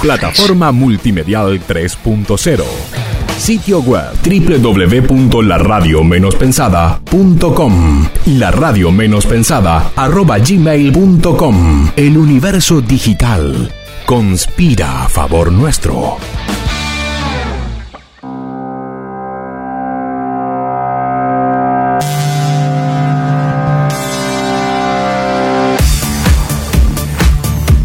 Plataforma Multimedial 3.0. Sitio web www.laradiomeноspensada.com La radio menos pensada arroba gmail.com El universo digital conspira a favor nuestro.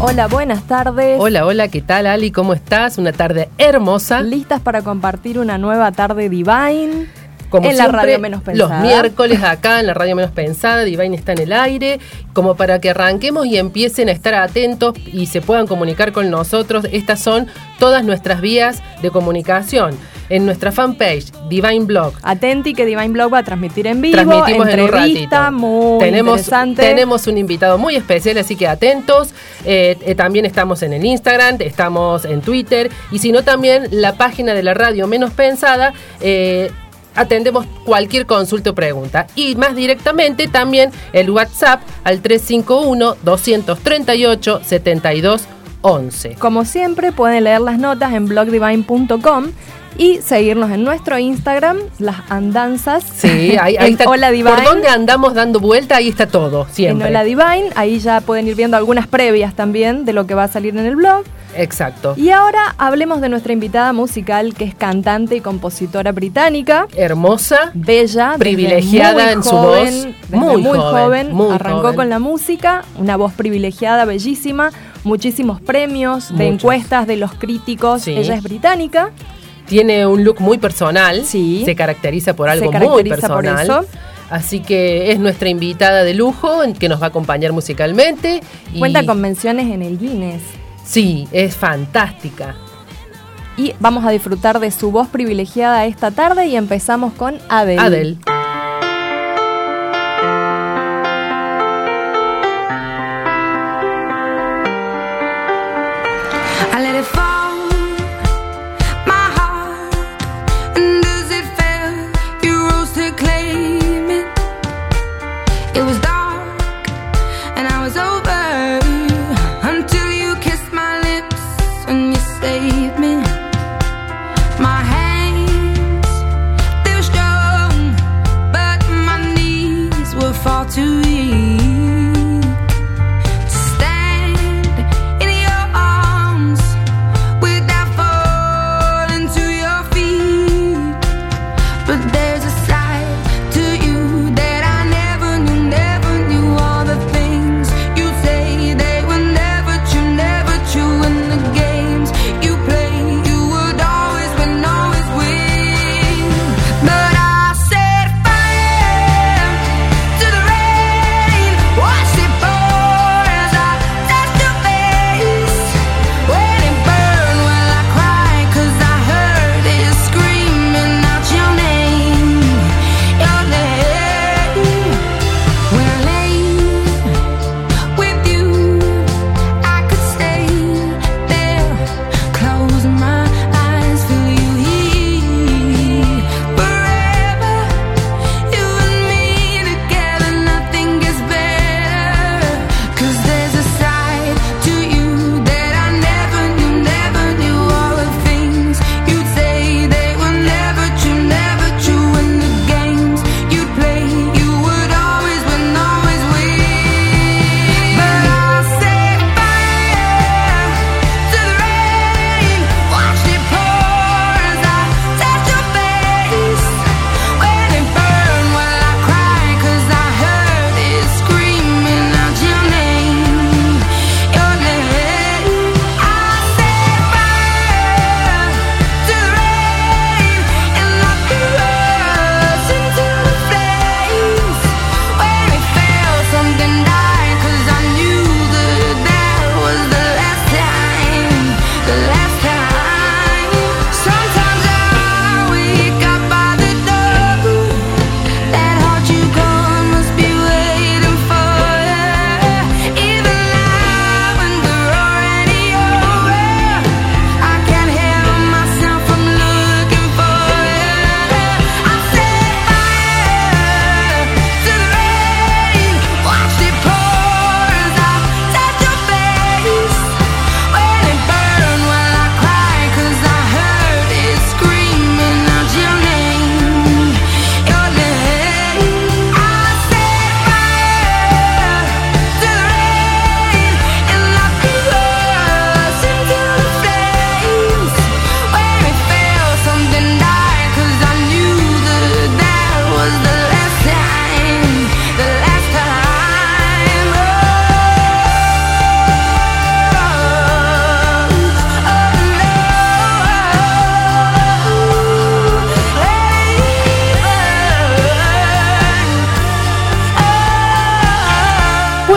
Hola, buenas tardes. Hola, hola, ¿qué tal Ali? ¿Cómo estás? Una tarde hermosa. ¿Listas para compartir una nueva tarde Divine? Como en la radio menos pensada. Los miércoles acá en la radio menos pensada, Divine está en el aire, como para que arranquemos y empiecen a estar atentos y se puedan comunicar con nosotros. Estas son todas nuestras vías de comunicación. En nuestra fanpage, Divine Blog. Atenti que Divine Blog va a transmitir en vivo. Transmitimos en un ratito. muy tenemos, interesante. tenemos un invitado muy especial, así que atentos. Eh, eh, también estamos en el Instagram, estamos en Twitter y si no también la página de la radio menos pensada. eh, atendemos cualquier consulta o pregunta. Y más directamente también el WhatsApp al 351-238-7211. Como siempre, pueden leer las notas en blogdivine.com y seguirnos en nuestro Instagram, las andanzas. Sí, ahí, ahí en está. Hola Divine. Por donde andamos dando vuelta, ahí está todo, En siempre. Hola Divine, ahí ya pueden ir viendo algunas previas también de lo que va a salir en el blog. Exacto. Y ahora hablemos de nuestra invitada musical, que es cantante y compositora británica. Hermosa. Bella, Privilegiada en su voz. desde Muy muy, joven, joven, muy arrancó joven. con la música, una voz privilegiada, bellísima, muchísimos premios de encuestas de los críticos. Sí. Ella es británica. Tiene un look muy personal. Sí. Se caracteriza por algo muy por personal. eso. Así que es nuestra invitada de lujo que nos va a acompañar musicalmente. y- Cuenta con menciones en el Guinness. Sí, es fantástica. Y vamos a disfrutar de su voz privilegiada esta tarde y empezamos con Adele. Adele.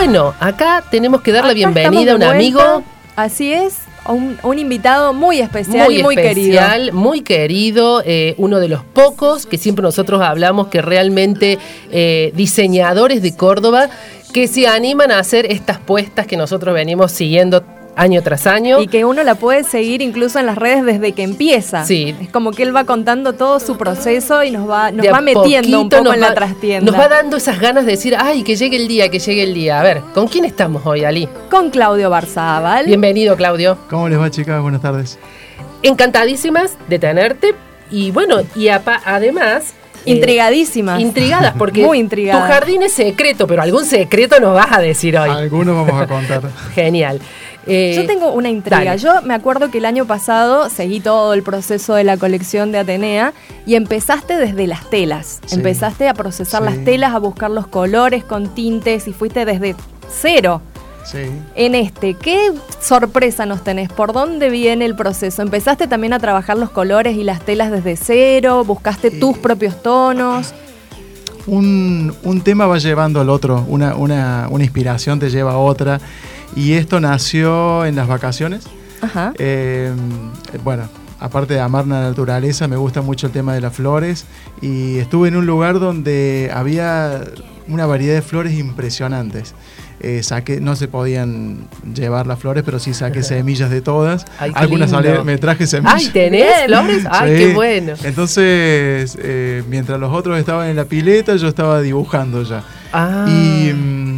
Bueno, acá tenemos que dar la bienvenida a un amigo. Así es, un, un invitado muy especial y muy especial, querido. muy querido, eh, uno de los pocos que siempre nosotros hablamos que realmente eh, diseñadores de Córdoba que se animan a hacer estas puestas que nosotros venimos siguiendo año tras año. Y que uno la puede seguir incluso en las redes desde que empieza. Sí. Es como que él va contando todo su proceso y nos va, nos va metiendo un poquito poco nos en va- la trastienda. Nos va dando esas ganas de decir, ay, que llegue el día, que llegue el día. A ver, ¿con quién estamos hoy, Ali? Con Claudio Barzábal. Bienvenido, Claudio. ¿Cómo les va, chicas? Buenas tardes. Encantadísimas de tenerte. Y bueno, y apa- además... eh, Intrigadísimas. Intrigadas, porque Muy intrigadas. tu jardín es secreto, pero algún secreto nos vas a decir hoy. Algunos vamos a contar. Genial. Eh, Yo tengo una intriga. dale. Yo me acuerdo que el año pasado seguí todo el proceso de la colección de Atenea y empezaste desde las telas. Sí. Empezaste a procesar Sí. las telas, a buscar los colores con tintes y fuiste desde cero. Sí. En este, ¿qué sorpresa nos tenés? ¿Por dónde viene el proceso? ¿Empezaste también a trabajar los colores y las telas desde cero? ¿Buscaste tus propios tonos? Un, un tema va llevando al otro, una, una, una inspiración te lleva a otra. Y esto nació en las vacaciones. Ajá. Eh, bueno, aparte de amar la naturaleza, me gusta mucho el tema de las flores. Y estuve en un lugar donde había una variedad de flores impresionantes. Eh, saqué, no se podían llevar las flores, pero sí saqué semillas de todas. Ay, Algunas salieron- me traje semillas. Ay, ¿tenés flores? Ay, Sí. qué bueno. Entonces, eh, mientras los otros estaban en la pileta, yo estaba dibujando ya. Ah. Y, mm,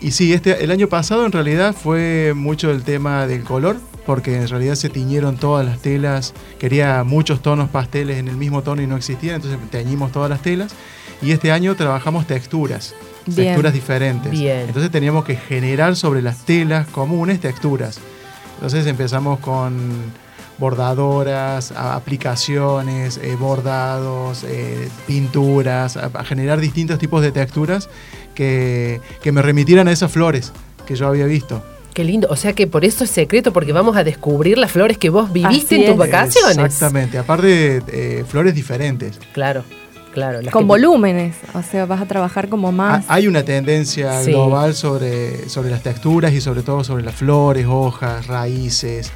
y sí, este, el año pasado en realidad fue mucho el tema del color, porque en realidad se tiñeron todas las telas. Quería muchos tonos pasteles en el mismo tono y no existían, entonces teñimos todas las telas. Y este año trabajamos texturas, Bien. texturas diferentes. Bien. Entonces teníamos que generar sobre las telas comunes texturas. Entonces empezamos con bordadoras, a- aplicaciones, eh, bordados, eh, pinturas, a, a generar distintos tipos de texturas que, que me remitieran a esas flores que yo había visto. Qué lindo. O sea que por eso es secreto, porque vamos a descubrir las flores que vos viviste Así en tus es. vacaciones. Exactamente, aparte eh, flores diferentes. Claro, claro. las Con que- volúmenes. O sea, vas a trabajar como más. Ha- Hay una tendencia Sí. global sobre, sobre las texturas y sobre todo sobre las flores, hojas, raíces.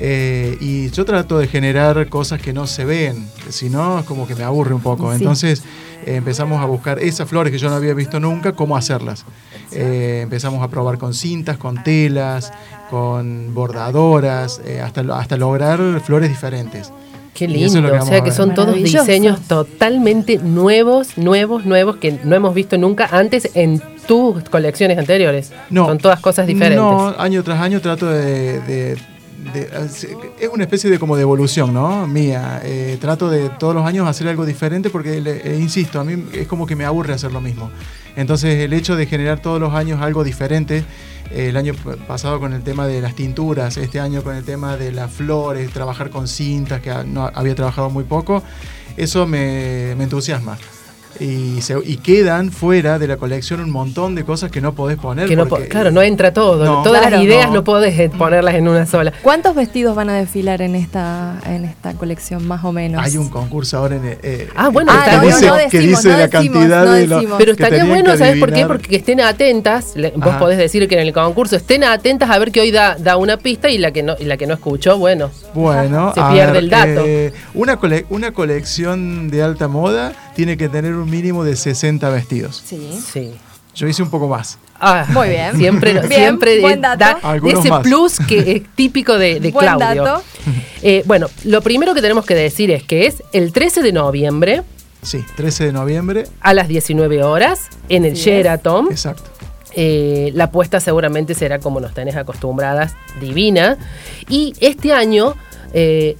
Eh, y yo trato de generar cosas que no se ven, si no es como que me aburre un poco. Sí. Entonces eh, empezamos a buscar esas flores que yo no había visto nunca, cómo hacerlas. Eh, empezamos a probar con cintas, con telas, con bordadoras, eh, hasta, hasta lograr flores diferentes. Qué es lindo. que o sea que son todos diseños totalmente nuevos, nuevos, nuevos, que no hemos visto nunca antes en tus colecciones anteriores. No. Son todas cosas diferentes. No, año tras año trato de... de- es una especie de como de evolución, ¿no? Mía. Eh, trato de todos los años hacer algo diferente porque, le- eh, insisto, a mí es como que me aburre hacer lo mismo. Entonces el hecho de generar todos los años algo diferente, eh, el año pasado con el tema de las tinturas, este año con el tema de las flores, trabajar con cintas, que no había trabajado muy poco, eso me, me entusiasma. Y, se- y quedan fuera de la colección un montón de cosas que no podés poner. Que no po- porque- claro, no entra todo. No. Todas Claro. las ideas no, No. podés eh, ponerlas en una sola. ¿Cuántos vestidos van a desfilar en esta, en esta colección, más o menos? Hay un concurso ahora en el- eh, Ah, bueno, Ah, está que no, bueno. dice, no que decimos, dice no la decimos, cantidad no de los decimos. Pero estaría bueno, ¿sabes por qué? Porque que estén atentas, le- vos Ajá. podés decir que en el concurso estén atentas a ver que hoy da, da una pista y la que no y la que no escuchó, bueno, Bueno, Se pierde el dato. eh, una, cole- una colección de alta moda tiene que tener un mínimo de 60 vestidos. Sí. sí. Yo hice un poco más. Ah, Muy bien. Siempre, Bien, siempre buen dato. da Algunos ese más. plus que es típico de, de Buen Claudio. dato. Eh, bueno, lo primero que tenemos que decir es que es el 13 de noviembre Sí, 13 de noviembre. a las 19 horas en el es. Sheraton. Exacto. Eh, la apuesta seguramente será como nos tenés acostumbradas, divina. Y este año eh,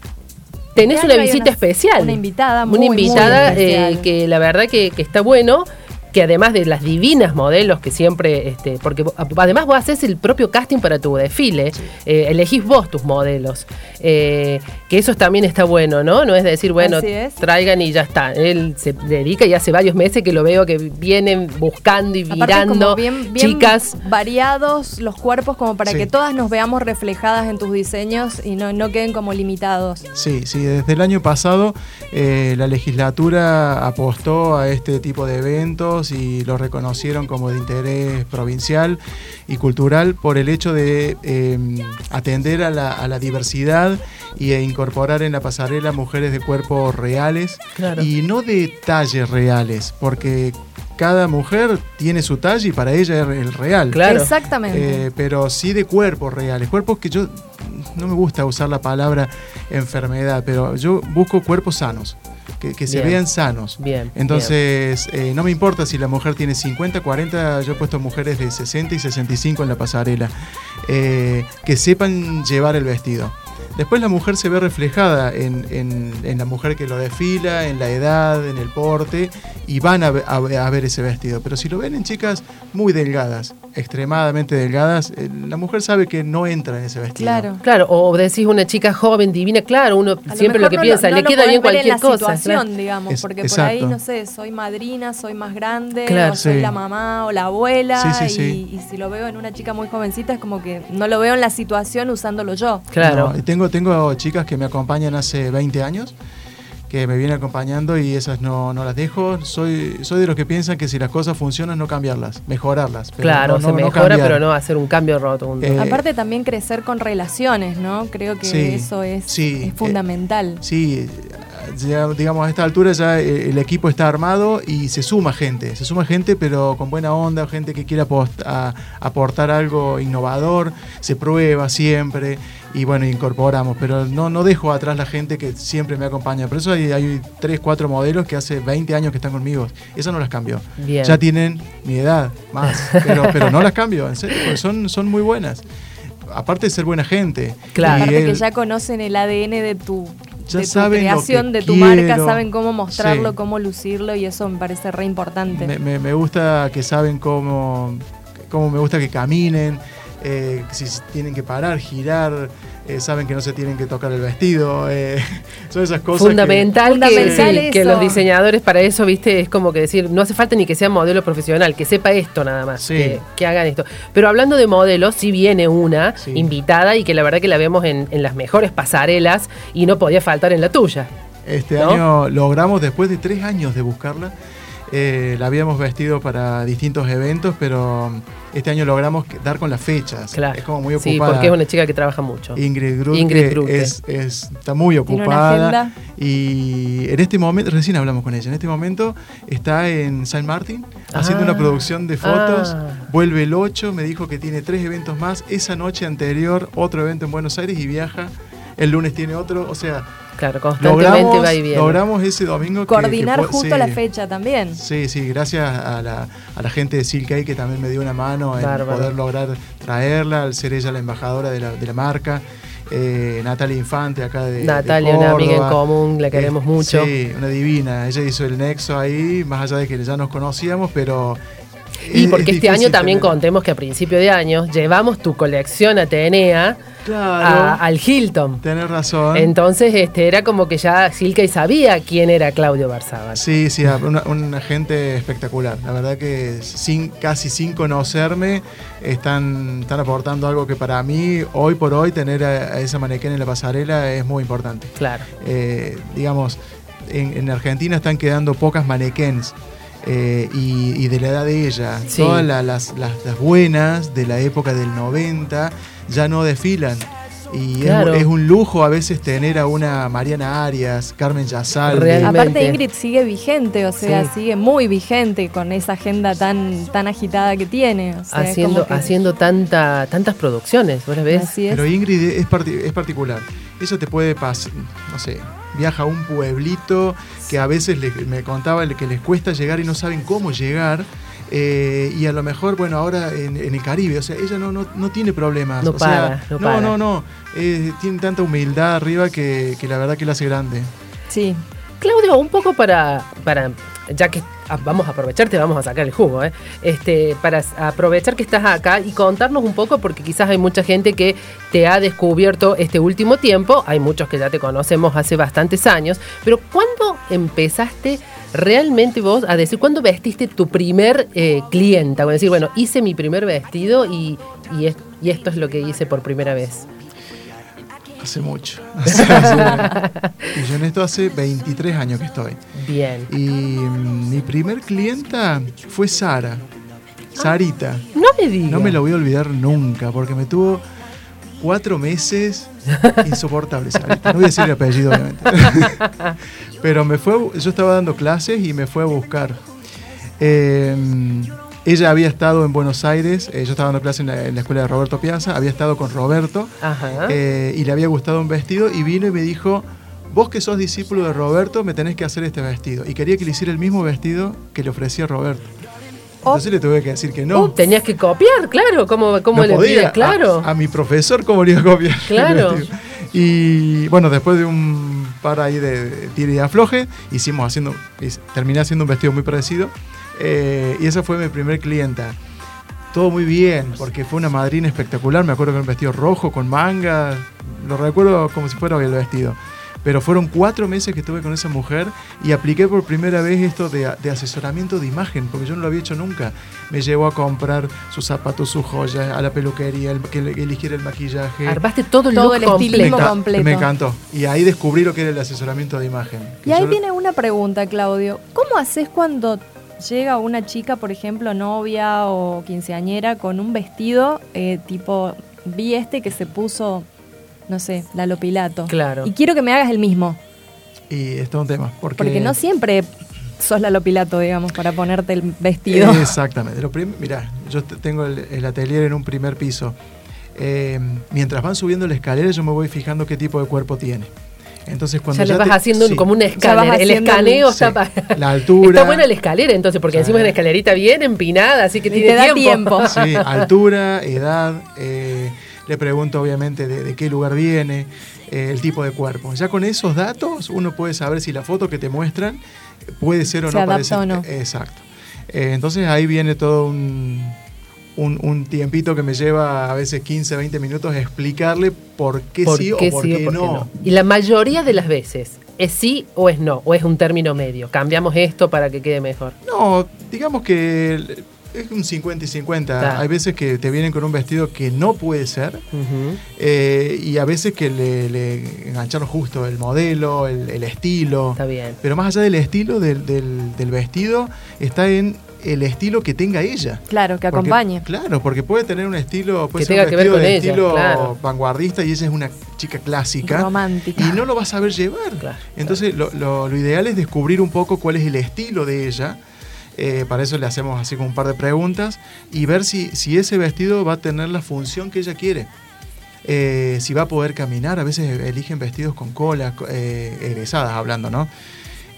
tenés Este una visita una- especial. una invitada Una muy, muy invitada especial. eh, que la verdad que, que está bueno. Que además de las divinas modelos que siempre, este, porque además vos haces el propio casting para tu desfile, eh, elegís vos tus modelos, eh, que eso también está bueno, ¿no? No es decir, bueno, es. traigan y ya está. Él se dedica y hace varios meses que lo veo que vienen buscando y Aparte, mirando como bien, bien chicas variados los cuerpos como para Sí. que todas nos veamos reflejadas en tus diseños y no, no queden como limitados. Sí, sí, desde el año pasado eh, la legislatura apostó a este tipo de eventos y lo reconocieron como de interés provincial y cultural por el hecho de eh, atender a la, a la diversidad y e incorporar en la pasarela mujeres de cuerpos reales Claro. y no de talles reales, porque cada mujer tiene su talle y para ella es el real. Claro. Exactamente. Eh, pero sí de cuerpos reales, cuerpos que yo no me gusta usar la palabra enfermedad, pero yo busco cuerpos sanos, que, que se vean sanos. Bien. Entonces, eh, no me importa si la mujer tiene 50, 40, yo he puesto mujeres de 60 y 65 en la pasarela, eh, que sepan llevar el vestido. Después la mujer se ve reflejada en, en- en la mujer que lo desfila, en la edad, en el porte, y van a, a a ver ese vestido. Pero si lo ven en chicas muy delgadas, extremadamente delgadas, eh, la mujer sabe que no entra en ese vestido. Claro. Claro, o decís una chica joven, divina, claro, uno A siempre lo que no piensa, no le lo queda bien cualquier en la cosa. situación, claro. digamos, Es- porque por ahí, no sé, soy madrina, soy más grande, Claro. o soy Sí. la mamá o la abuela, Sí, sí, y, sí. y si lo veo en una chica muy jovencita es como que no lo veo en la situación usándolo yo. Claro. No, y tengo, tengo chicas que me acompañan hace 20 años, que me vienen acompañando y esas no, no las dejo. Soy, soy de los que piensan que si las cosas funcionan, no cambiarlas, mejorarlas. pero claro, no- se no- no mejora, cambiar. pero no hacer un cambio rotundo. Eh, Aparte también crecer con relaciones, ¿no? Creo que Sí, eso es, sí, es eh, fundamental. Sí, ya, digamos, a esta altura ya eh, el equipo está armado y se suma gente. Se suma gente, pero con buena onda, gente que a- aportar algo innovador, se prueba siempre y bueno, incorporamos. Pero no, no dejo atrás la gente que siempre me acompaña. Por eso hay, hay tres, cuatro modelos que hace 20 años que están conmigo. Eso no las cambio. Bien. Ya tienen mi edad, más. Pero, pero no las cambio, en serio, porque son, son muy buenas. Aparte de ser buena gente. Claro. Aparte que ya conocen el ADN de tu, Ya de tu saben lo creación, que de tu marca, saben cómo mostrarlo, Sí. cómo lucirlo y eso me parece re importante. Me, me- me gusta que saben cómo, cómo me gusta que caminen, eh, si tienen que parar, girar, eh, saben que no se tienen que tocar el vestido. eh, son esas cosas. que- Fundamental, Fundamental que, sí, que eso. los diseñadores para eso, viste, es como que decir, no hace falta ni que sea modelo profesional, que sepa esto nada más, Sí. que, que hagan esto. Pero hablando de modelos, sí viene una Sí. invitada y que la verdad que la vemos en, en las mejores pasarelas y no podía faltar en la tuya. Este ¿no? año logramos, después de tres años de buscarla, eh, la habíamos vestido para distintos eventos, pero este año logramos dar con las fechas. Claro. Es como muy Sí, ocupada. porque es una chica que trabaja mucho. Ingrid Grutke, Ingrid. Es, es- está muy Tiene una ocupada y en este momento, recién hablamos con ella, en este momento está en San Martín haciendo Ah. una producción de fotos, Ah. vuelve el 8, me dijo que tiene tres eventos más, esa noche anterior otro evento en Buenos Aires y viaja, el lunes tiene otro, o sea, Claro, constantemente logramos, va y viene. logramos ese domingo que- Coordinar que fue- justo sí. la fecha también. Sí, sí, gracias a la, a la gente de Silkei que también me dio una mano en Bárbaro. poder lograr traerla, al ser ella la embajadora de la, de la marca. Eh, Natalia Infante, acá de. de Natalia, una amiga en común, la queremos Eh, mucho. Sí, una divina. Ella hizo el nexo ahí, más allá de que ya nos conocíamos, pero. Y es- porque es este año también tener- contemos que a principio de año llevamos tu colección Atenea Claro. a- al Hilton. Tenés razón. Entonces este era como que ya Silke sabía quién era Claudio Barzaba. Sí, sí, una, una gente espectacular. La verdad que sin, casi sin conocerme están, están aportando algo que para mí, hoy por hoy, tener a, a esa manequén en la pasarela es muy importante. Claro. Eh, digamos, en, en Argentina están quedando pocas manequens. eh, y, y de la edad de ella, Sí. todas la- las, las- las buenas de la época del 90 ya no desfilan. Y es- Claro. es, un lujo a veces tener a una Mariana Arias, Carmen Yazal. Aparte Ingrid sigue vigente, o sea, Sí. sigue muy vigente con esa agenda tan, tan agitada que tiene. o sea, es haciendo que- haciendo tanta, tantas producciones, ¿vos ves? Así es. Pero Ingrid es, parti- es particular. Eso te puede pasar, no sé, viaja a un pueblito que a veces le- me contaba que les cuesta llegar y no saben cómo llegar. Eh, y a lo mejor, bueno, ahora en, en el Caribe, o sea, ella no, no, no tiene problemas. No o sea, para, no no, para. no, no, eh, tiene tanta humildad arriba que, que la verdad que la hace grande. Sí. Claudio, un poco para, para ya que vamos a aprovecharte, vamos a sacar el jugo, ¿eh? este, para aprovechar que estás acá y contarnos un poco, porque quizás hay mucha gente que te ha descubierto este último tiempo, hay muchos que ya te conocemos hace bastantes años, pero ¿cuándo empezaste realmente vos a decir, cuándo vestiste tu primer eh, clienta? Decir, bueno, hice mi primer vestido y, y esto es lo que hice por primera vez. Hace mucho. Hace- y yo en esto hace 23 años que estoy. Bien. Y mm, mi primer clienta fue Sara. Sarita. No me digas. No me lo voy a olvidar nunca, porque me tuvo cuatro meses insoportables. Sarita. No voy a decir el apellido, obviamente. Pero me fue, yo estaba dando clases y me fue a buscar. Eh, ella había estado en Buenos Aires, eh, yo estaba dando clases en la, en la escuela de Roberto Piazza, había estado con Roberto Ajá. eh, y le había gustado un vestido y vino y me dijo, vos que sos discípulo de Roberto, me tenés que hacer este vestido. Y quería que le hiciera el mismo vestido que le ofrecía Roberto. Entonces le tuve que decir que no. Uh, tenías que copiar, claro. ¿Cómo, cómo No le podía. pides? Claro. A, a mi profesor, ¿cómo le iba a copiar? Claro. Y bueno, después de un par ahí de, tira y afloje, hicimos haciendo, terminé haciendo un vestido muy parecido. Eh, y esa fue mi primer clienta. Todo muy bien, porque fue una madrina espectacular. Me acuerdo que era un vestido rojo con manga. Lo recuerdo como si fuera hoy el vestido. Pero fueron cuatro meses que estuve con esa mujer y apliqué por primera vez esto de, de asesoramiento de imagen, porque yo no lo había hecho nunca. Me llevó a comprar sus zapatos, sus joyas, a la peluquería, el, que eligiera el maquillaje. Armaste todo el Todo look el estilismo completo. completo. Me encantó. Y ahí descubrí lo que era el asesoramiento de imagen. Y ahí yo- viene una pregunta, Claudio. ¿Cómo haces cuando llega una chica, por ejemplo, novia o quinceañera, con un vestido eh, tipo, vi este que se puso, no sé, Lalo Pilato. Claro. Y quiero que me hagas el mismo. Y es todo un tema. Porque, Porque no siempre sos Lalo Pilato, digamos, para ponerte el vestido. Exactamente. Lo Mirá, yo te- tengo el, el atelier en un primer piso. Eh, mientras van subiendo la escalera, yo me voy fijando qué tipo de cuerpo tiene. Entonces, cuando Ya le vas te- haciendo sí. como un escáner. El escaneo está pa- la altura. Está buena la escalera, entonces, porque encima es una escalerita bien empinada, así que tiene te da tiempo. tiempo. Sí, altura, edad, eh, le pregunto obviamente de, de qué lugar viene, eh, el tipo de cuerpo. Ya con esos datos uno puede saber si la foto que te muestran puede ser o Se no adapta parecer- o no. Exacto. Eh, entonces ahí viene todo un, un, un tiempito que me lleva a veces 15, 20 minutos explicarle por qué ¿Por sí qué o por sí qué, por qué no. Y la mayoría de las veces, ¿es sí o es no? ¿O es un término medio? Cambiamos esto para que quede mejor. No, digamos que es un 50 y 50. Está. Hay veces que te vienen con un vestido que no puede ser. Eh, y a veces que le, le engancharon justo el modelo, el, el estilo. Está bien. Pero más allá del estilo del, del- del vestido, está en el estilo que tenga ella. Claro, que Porque- acompañe. claro, porque puede tener un estilo, puede Que ser tenga un que ver con de ella, estilo claro. vanguardista y ella es una chica clásica. Romántica. Y no lo va a saber llevar. Claro, Entonces, Lo, lo- lo ideal es descubrir un poco cuál es el estilo de ella. Eh, para eso le hacemos así como un par de preguntas y ver si, si ese vestido va a tener la función que ella quiere. Eh, si va a poder caminar, a veces eligen vestidos con colas, co- eh, egresadas hablando, ¿no?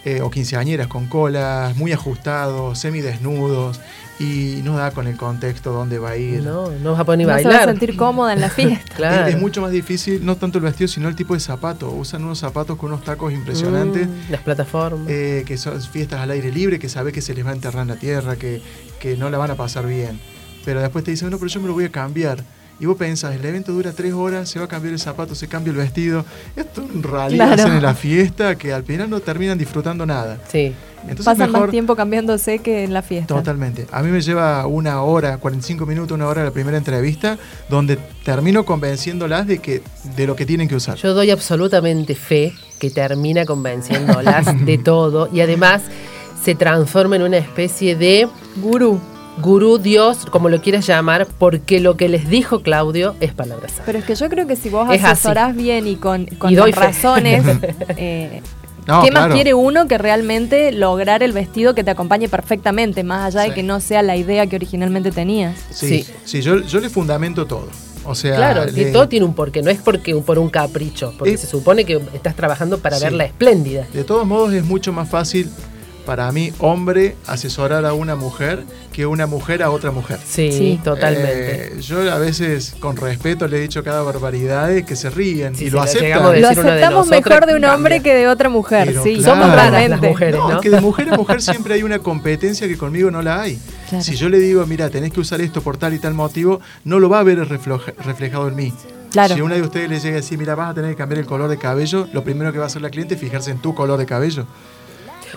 Eh, o quinceañeras con colas, muy ajustados, semidesnudos, y no da con el contexto dónde va a ir. No, no vas a poder ni no se va a bailar. sentir cómoda en la fiesta. Claro. Es, es mucho más difícil, no tanto el vestido, sino el tipo de zapato. Usan unos zapatos con unos tacos impresionantes. Mm, las plataformas. eh, que son fiestas al aire libre, que sabe que se les va a enterrar en la tierra, que, que no la van a pasar bien. Pero después te dicen, no, pero yo me lo voy a cambiar. Y vos pensás, el evento dura tres horas, se va a cambiar el zapato, se cambia el vestido. Esto en realidad Claro. hacen en la fiesta que al final no terminan disfrutando nada. sí. Entonces Pasan mejor, más tiempo cambiándose que en la fiesta. Totalmente. A mí me lleva una hora, 45 minutos, una hora la primera entrevista, donde termino convenciéndolas de que de lo que tienen que usar. Yo doy absolutamente fe que termina convenciéndolas de todo y además se transforma en una especie de Gurú. Gurú, Dios, como lo quieras llamar, porque lo que les dijo Claudio es palabra. Pero es que yo creo que si vos Es así. asesorás bien y con, con Y doy razones, eh, No, ¿qué claro. más quiere uno que realmente lograr el vestido que te acompañe perfectamente, más allá de que no sea la idea que originalmente tenías? Sí, Sí. sí, yo, yo le fundamento todo. O sea, Claro, le- que todo tiene un porqué, no es porque por un capricho, porque se supone que estás trabajando para sí. verla espléndida. de todos modos es mucho más fácil para mí, hombre, asesorar a una mujer que una mujer a otra mujer. Sí, Sí. totalmente. Eh, yo a veces, con respeto, le he dicho cada barbaridad que se ríen Sí, y sí, lo lo aceptan. Lo de aceptamos mejor de un hombre que de otra mujer, Pero sí, claro. somos raras las mujeres. No, ¿no? que de mujer a mujer siempre hay una competencia que conmigo no la hay. Claro. Si yo le digo, mira, tenés que usar esto por tal y tal motivo, no lo va a ver reflejado en mí. Claro. Si una de ustedes le llega a decir, mira, vas a tener que cambiar el color de cabello, lo primero que va a hacer la cliente es fijarse en tu color de cabello.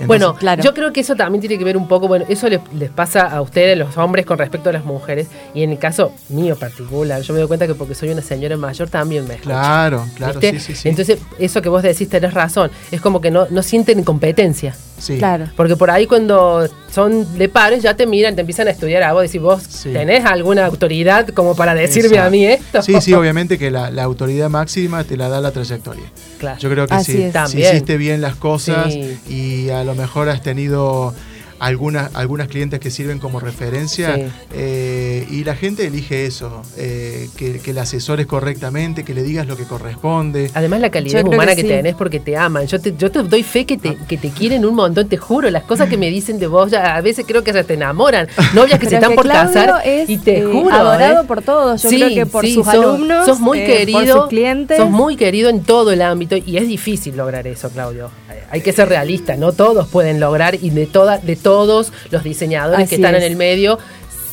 Bueno, claro. yo creo que eso también tiene que ver un poco, bueno, eso les, les pasa a ustedes, los hombres, con respecto a las mujeres, y en el caso mío particular, yo me doy cuenta que porque soy una señora mayor también me. Claro, claro, ¿viste? sí, sí, sí. Entonces, eso que vos decís, tenés razón, es como que no, no sienten competencia. Sí. Claro. Porque por ahí cuando son de pares ya te miran, te empiezan a estudiar a vos, decís, vos Sí. tenés alguna autoridad como para decirme Exacto. a mí esto. Sí, sí, obviamente que la, la autoridad máxima te la da la trayectoria. Claro. Yo creo que Así sí. es. Si También. hiciste bien las cosas Sí. y a lo mejor has tenido algunas, algunas clientes que sirven como referencia Sí. eh, y la gente elige eso, eh, que, que la asesores correctamente, que le digas lo que corresponde. Además la calidad humana que que, sí. tenés porque te aman. Yo te, yo te doy fe que te, que te quieren un montón, te juro. Las cosas que me dicen de vos, ya a veces creo que hasta te enamoran. Novias que se están que por Claudio casar. es, y te eh, juro. adorado ¿eh? por todos. Yo Sí, creo que por sí, sus sos- alumnos, Sos muy eh, querido. por sus clientes. Sos muy querido en todo el ámbito y es difícil lograr eso, Claudio. Hay que ser realista, no todos pueden lograr y de, toda, de todos los diseñadores que están es. en el medio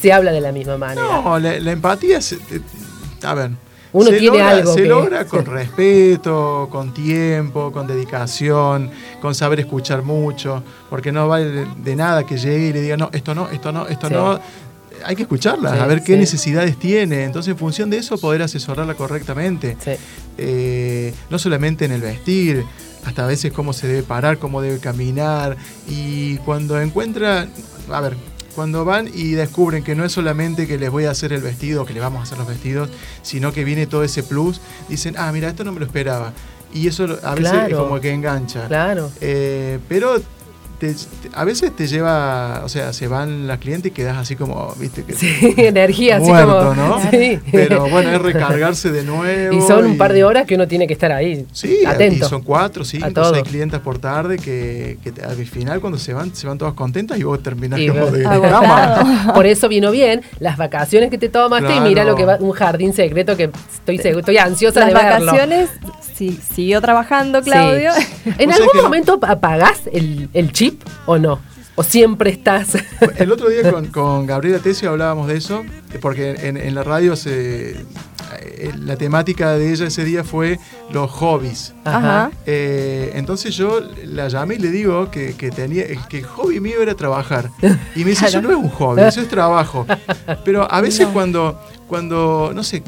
se habla de la misma manera. No, la, la empatía es. eh, A ver. Uno se tiene logra, algo Se que- logra con respeto, con tiempo, con dedicación, con saber escuchar mucho, porque no vale de, de nada que llegue y le diga, no, esto no, esto no, esto Sí. no. Hay que escucharla, Sí, a ver qué sí. necesidades tiene. Entonces, en función de eso, poder asesorarla correctamente. Sí. Eh, no solamente en el vestir, hasta a veces cómo se debe parar, cómo debe caminar. Y cuando encuentra, a ver, cuando van y descubren que no es solamente que les voy a hacer el vestido, que le vamos a hacer los vestidos, sino que viene todo ese plus, dicen, ah, mira, esto no me lo esperaba. Y eso a veces es como que engancha. Claro. Eh, pero te- te- a veces te lleva, o sea, se van las clientes y quedas así como, viste, que Sí, energía así como. ¿no? Sí. Pero bueno, es recargarse de nuevo. Y son un par de horas que uno tiene que estar ahí. Sí, atento. y son cuatro, cinco, seis clientas por tarde que, al final cuando se van, se van todas contentas y vos terminás Y como de cama. Por eso vino bien las vacaciones que te tomaste Claro. y mira lo que va, un jardín secreto que estoy seguro, estoy ansiosa Las de verlo. vacaciones, sí, siguió trabajando Claudio. Sí. ¿En algún momento apagás el, el chip o no? ¿O siempre estás? El otro día con, con Gabriela Tesio hablábamos de eso, porque en, en la radio se, eh, la temática de ella ese día fue los hobbies. Ajá. Eh, entonces yo la llamé y le digo que, que tenía que el hobby mío era trabajar. Y me dice, eso no es un hobby, eso es trabajo. Pero a veces cuando, cuando, no sé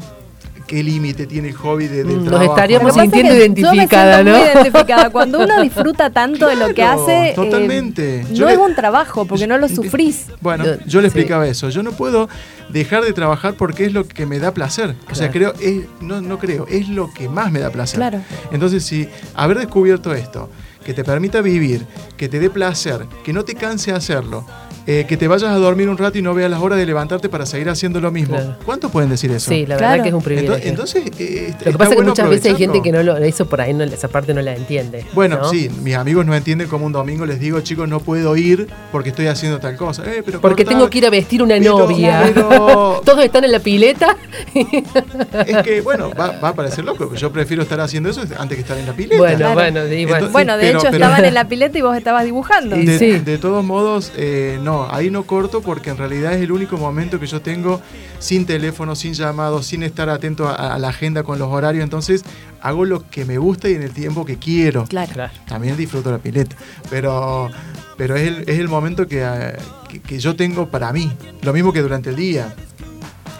qué límite tiene el hobby de, del Nos trabajo. estaríamos que pasa sintiendo identificada, yo me siento ¿no? muy identificada. Cuando uno disfruta tanto de lo que hace, eh, totalmente. no es un trabajo, porque no lo sufrís. Bueno, Yo- yo le sí. explicaba eso. Yo no puedo dejar de trabajar porque es lo que me da placer. O sea, creo, es, no, no creo, es lo que más me da placer. Claro. Entonces, si haber descubierto esto, que te permita vivir, que te dé placer, que no te canse hacerlo, eh, que te vayas a dormir un rato y no veas las horas de levantarte para seguir haciendo lo mismo. Claro. ¿Cuántos pueden decir eso? Sí, la Claro. verdad que es un privilegio. Entonces, entonces, eh, lo está que pasa es que bueno muchas veces hay gente que no lo, eso por ahí no, esa parte no la entiende. Bueno, ¿no? sí, mis amigos no entienden cómo un domingo les digo, chicos, no puedo ir porque estoy haciendo tal cosa. Eh, pero Porque tengo que ir a vestir una pero- novia. pero- Todos están en la pileta. Es que, bueno, va, va a parecer loco, pero yo prefiero estar haciendo eso antes que estar en la pileta. Bueno, Claro. bueno, sí, bueno. Entonces- Bueno, de pero- hecho pero- estaban en la pileta y vos estabas dibujando. De, sí. de todos modos, eh, no, ahí no corto porque en realidad es el único momento que yo tengo sin teléfono, sin llamados, sin estar atento a, a la agenda con los horarios. Entonces hago lo que me gusta y en el tiempo que quiero. Claro. Claro. También disfruto la pileta, pero, pero es, el, es el momento que, eh, que- que yo tengo para mí. Lo mismo que durante el día.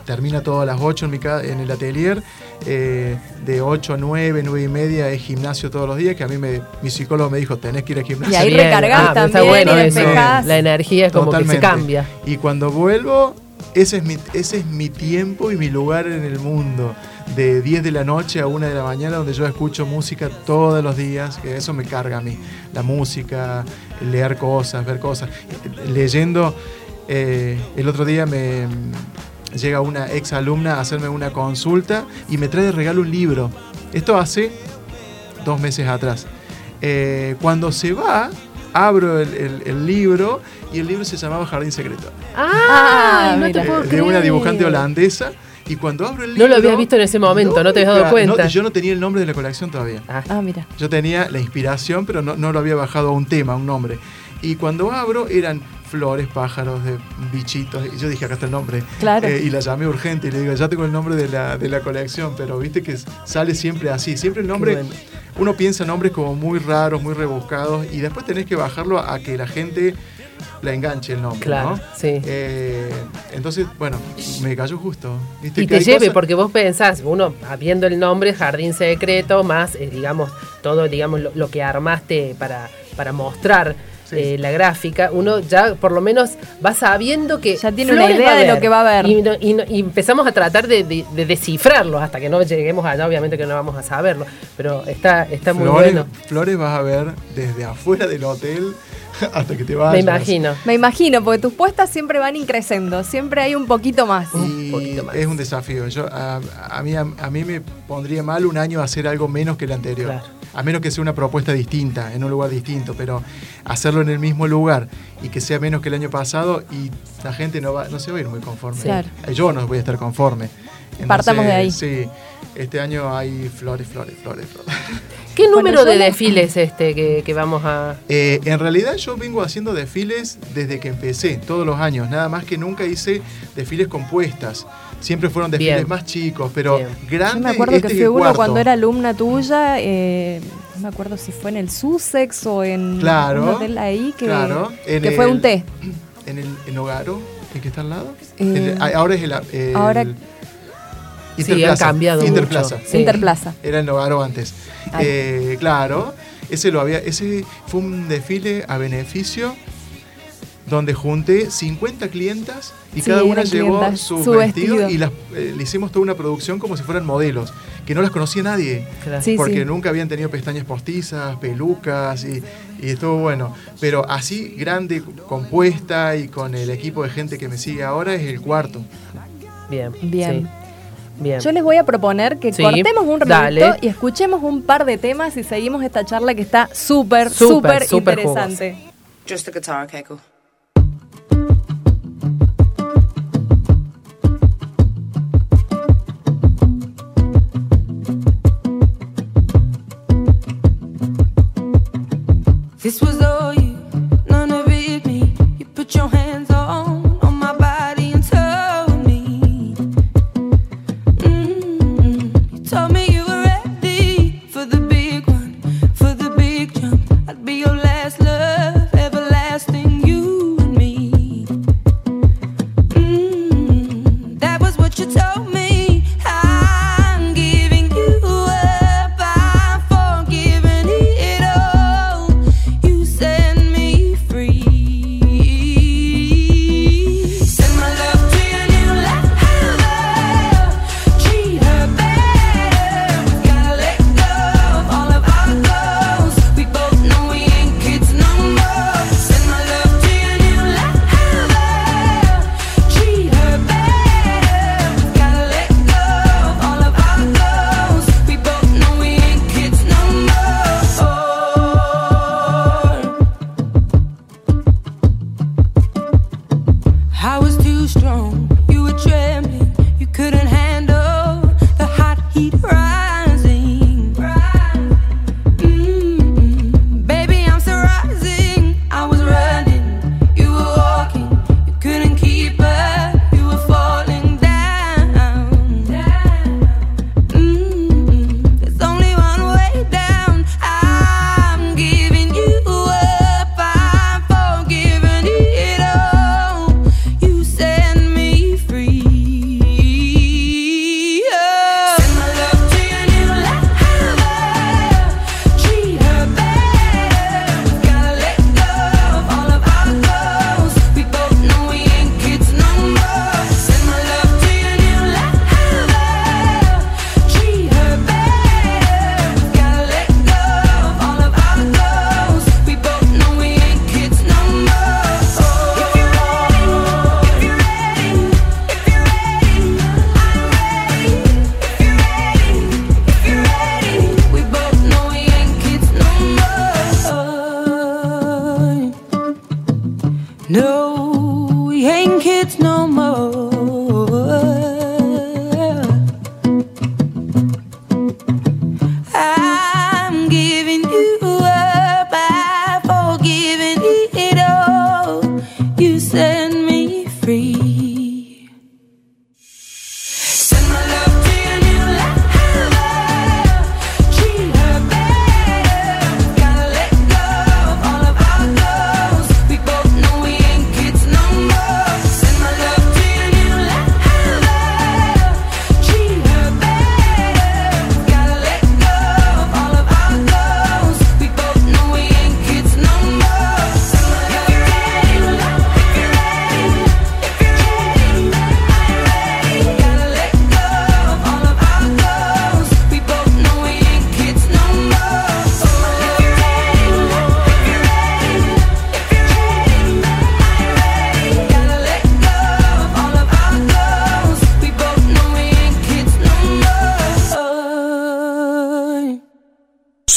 Termina todo a las 8 en, mi en el atelier. eh, de 8 a 9, 9 y media es gimnasio todos los días, que a mí me, mi psicólogo me dijo, tenés que ir al gimnasio. Y ahí recargás Ah, pero está también bueno y eso. despejás. La energía es como que se cambia. Y cuando vuelvo, ese es, mi, ese es mi tiempo y mi lugar en el mundo. De 10 de la noche a 1 de la mañana, donde yo escucho música todos los días, que eso me carga a mí. La música, leer cosas, ver cosas. Leyendo, eh, el otro día me llega una ex alumna a hacerme una consulta y me trae de regalo un libro. Esto hace dos meses atrás. Eh, cuando se va, abro el, el- el libro y el libro se llamaba Jardín Secreto. Ah, no te puedo Eh, de una dibujante holandesa. Y cuando abro el No libro. lo habías visto en ese momento, no te habías dado cuenta. no, yo no tenía el nombre de la colección todavía. Ah, Ah, mira. Yo tenía la inspiración, pero no, no lo había bajado a un tema, a un nombre. Y cuando abro eran flores, pájaros, de bichitos. Y yo dije, acá está el nombre. Claro. Eh, y la llamé urgente y le digo, ya tengo el nombre de la, de la colección, pero viste que sale siempre así. Siempre el nombre. bueno. uno piensa nombres como muy raros, muy rebuscados, y después tenés que bajarlo a que la gente la enganche el nombre, Claro, ¿no? sí. Eh, entonces, bueno, me cayó justo. ¿viste? Y Que te lleve, cosas- porque vos pensás, uno viendo el nombre Jardín Secreto, más, eh, digamos, todo digamos lo, lo que armaste para, para mostrar Sí. eh, la gráfica, uno ya por lo menos va sabiendo que. Ya tiene una idea de lo que va a haber. Y, no- y no- y empezamos a tratar de, de- de descifrarlo hasta que no lleguemos allá, obviamente que no vamos a saberlo. Pero está, está muy flores, bueno. flores vas a ver desde afuera del hotel hasta que te vayas. Me imagino. Me imagino, porque tus puestas siempre van increciendo, siempre hay un poquito más. Y poquito más. es un desafío. Yo, a, a mí, a, mí me pondría mal un año hacer algo menos que el anterior. Claro. A menos que sea una propuesta distinta, en un lugar distinto, pero hacerlo en el mismo lugar y que sea menos que el año pasado y la gente no, va, no se va a ir muy conforme. Eh, Claro. Yo no voy a estar conforme. Partamos de ahí. Sí, este año hay flores, flores, flores, flores. ¿Qué número de no- desfiles este que, que vamos a.? Eh, en realidad yo vengo haciendo desfiles desde que empecé, todos los años, nada más que nunca hice desfiles compuestas. Siempre fueron desfiles Bien. más chicos, pero Bien. grandes. Yo me acuerdo este que es fui el uno cuando era alumna tuya, eh, no me acuerdo si fue en el Sussex o en Claro, un hotel ahí que, claro, en que fue un té. En el en Hogaro, el que está al lado. Eh, El- ah, ahora es el. el ahora- Sí, han cambiado Interplaza. mucho. Sí. Interplaza. Era el Nogaro antes. Eh, claro, ese lo había, ese fue un desfile a beneficio donde junté 50 clientas y Sí, cada una llevó su, su vestido, vestido. y las, eh, le hicimos toda una producción como si fueran modelos, que no las conocía nadie. Claro. Sí, porque sí. nunca habían tenido pestañas postizas, pelucas y, y estuvo bueno. Pero así grande, compuesta y con el equipo de gente que me sigue ahora es el cuarto. Bien. Bien. sí. Bien. Yo les voy a proponer que Sí, cortemos un ratito y escuchemos un par de temas y seguimos esta charla que está súper, Súper, interesante. Just the guitar, okay, This was all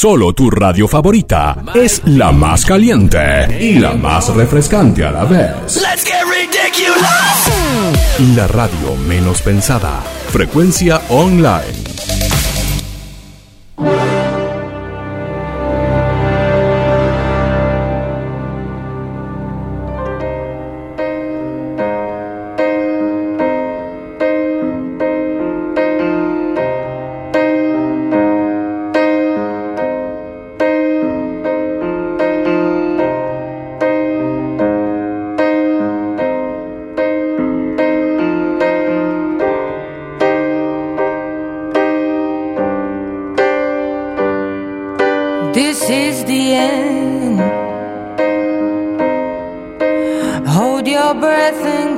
Solo tu radio favorita es la más caliente y la más refrescante a la vez. La radio menos pensada. Frecuencia online.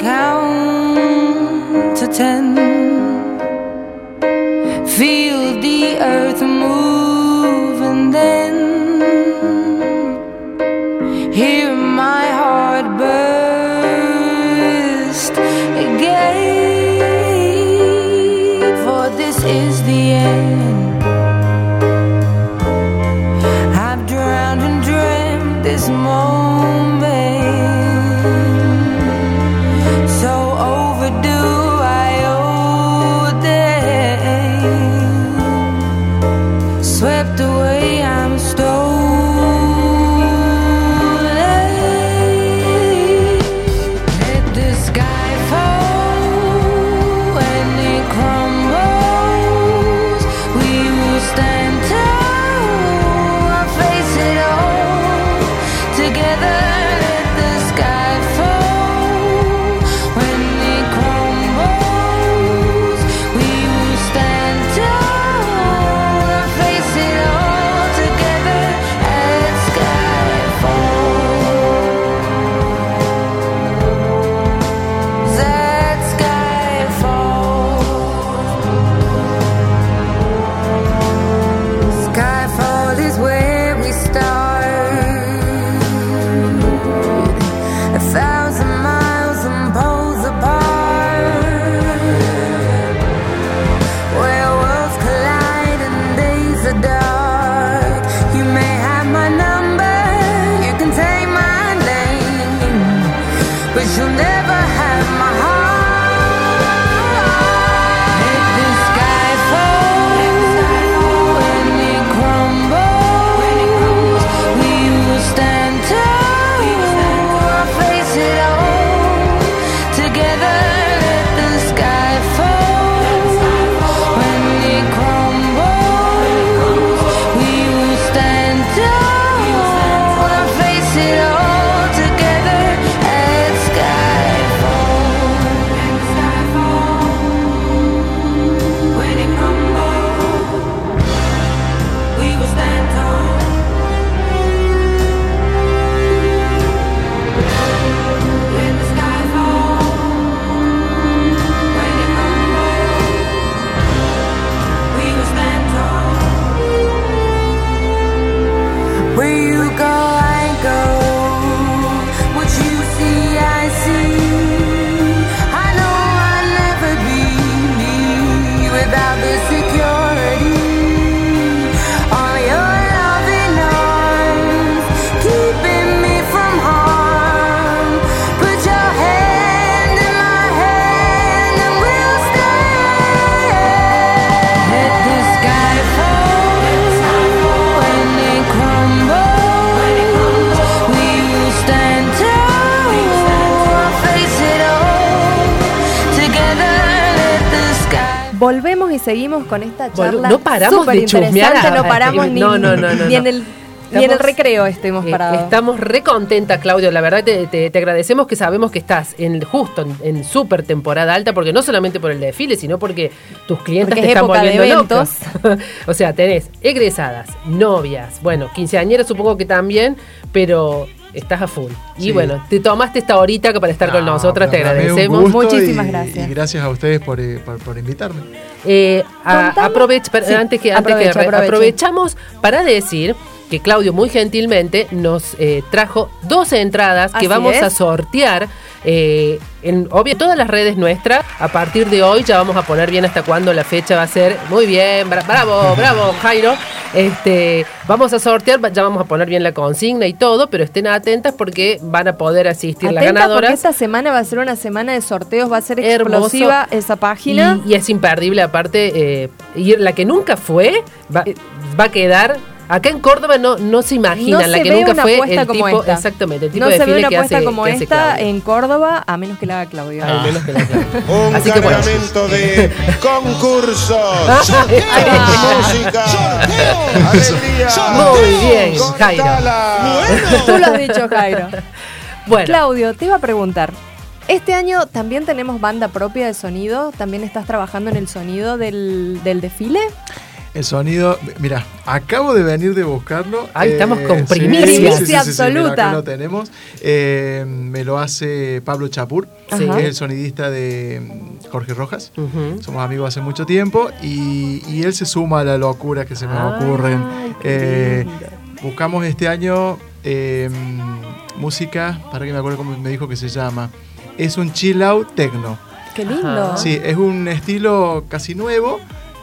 Count to ten. Esta charla. no paramos de chusmear No paramos ni, No, no, no, no, ni en el, ni en el Estamos- recreo estuvimos Eh, parados. estamos re contentas, Claudio. La verdad te, te- te agradecemos que sabemos que estás en justo en, en súper temporada alta, porque no solamente por el desfile, sino porque tus clientes Porque te es están época de volviendo eventos. locos. o sea, tenés egresadas, novias, bueno, quinceañeras supongo que también, pero estás a full. Y Sí. bueno, te tomaste esta horita que para estar con No, nosotras, te agradecemos. Muchísimas y- gracias. Y gracias a ustedes por, eh, por, por invitarme. Eh, a- Contame- aprovech- per- Sí, antes que, antes que aprovechamos para decir que Claudio muy gentilmente nos eh, trajo dos entradas que Así vamos a sortear eh, en obvio todas las redes nuestras. A partir de hoy ya vamos a poner bien hasta cuándo la fecha va a ser. Muy bien, bra- bravo, bravo, Jairo. Este, vamos a sortear, ya vamos a poner bien la consigna y todo, pero estén atentas porque van a poder asistir las Atenta porque ganadoras. esta semana va a ser una semana de sorteos, va a ser Hermoso. explosiva esa página. Y, y es imperdible, aparte, eh, y la que nunca fue, va, va a quedar. Acá en Córdoba no, no se imaginan, no la se que ve nunca una fue apuesta el como tipo, esta. exactamente, el tipo no de se ve desfile una que apuesta hace, como que esta en Córdoba, a menos que la haga Claudio. Al menos que la Claudio. Un Así que bueno. de concursos. música. Alegría. Muy bien, Jairo. Tú lo has dicho, Jairo. Bueno, Claudio, te iba a preguntar. Este año también tenemos banda propia de sonido. ¿También estás trabajando en el sonido del, del desfile? El sonido, mira, acabo de venir de buscarlo. eh, Ahí estamos con primicia. sí, sí, sí, sí, Primicia mira, absoluta. acá lo tenemos. Eh, me lo hace Pablo Chapur, Sí. que es el sonidista de mm, Jorge Rojas. Somos amigos hace mucho tiempo y, y él se suma a la locura que se me ocurren. Eh, buscamos este año eh, música, para que me acuerdo cómo me dijo que se llama. Es un chill out techno. Qué lindo. Sí, es un estilo casi nuevo,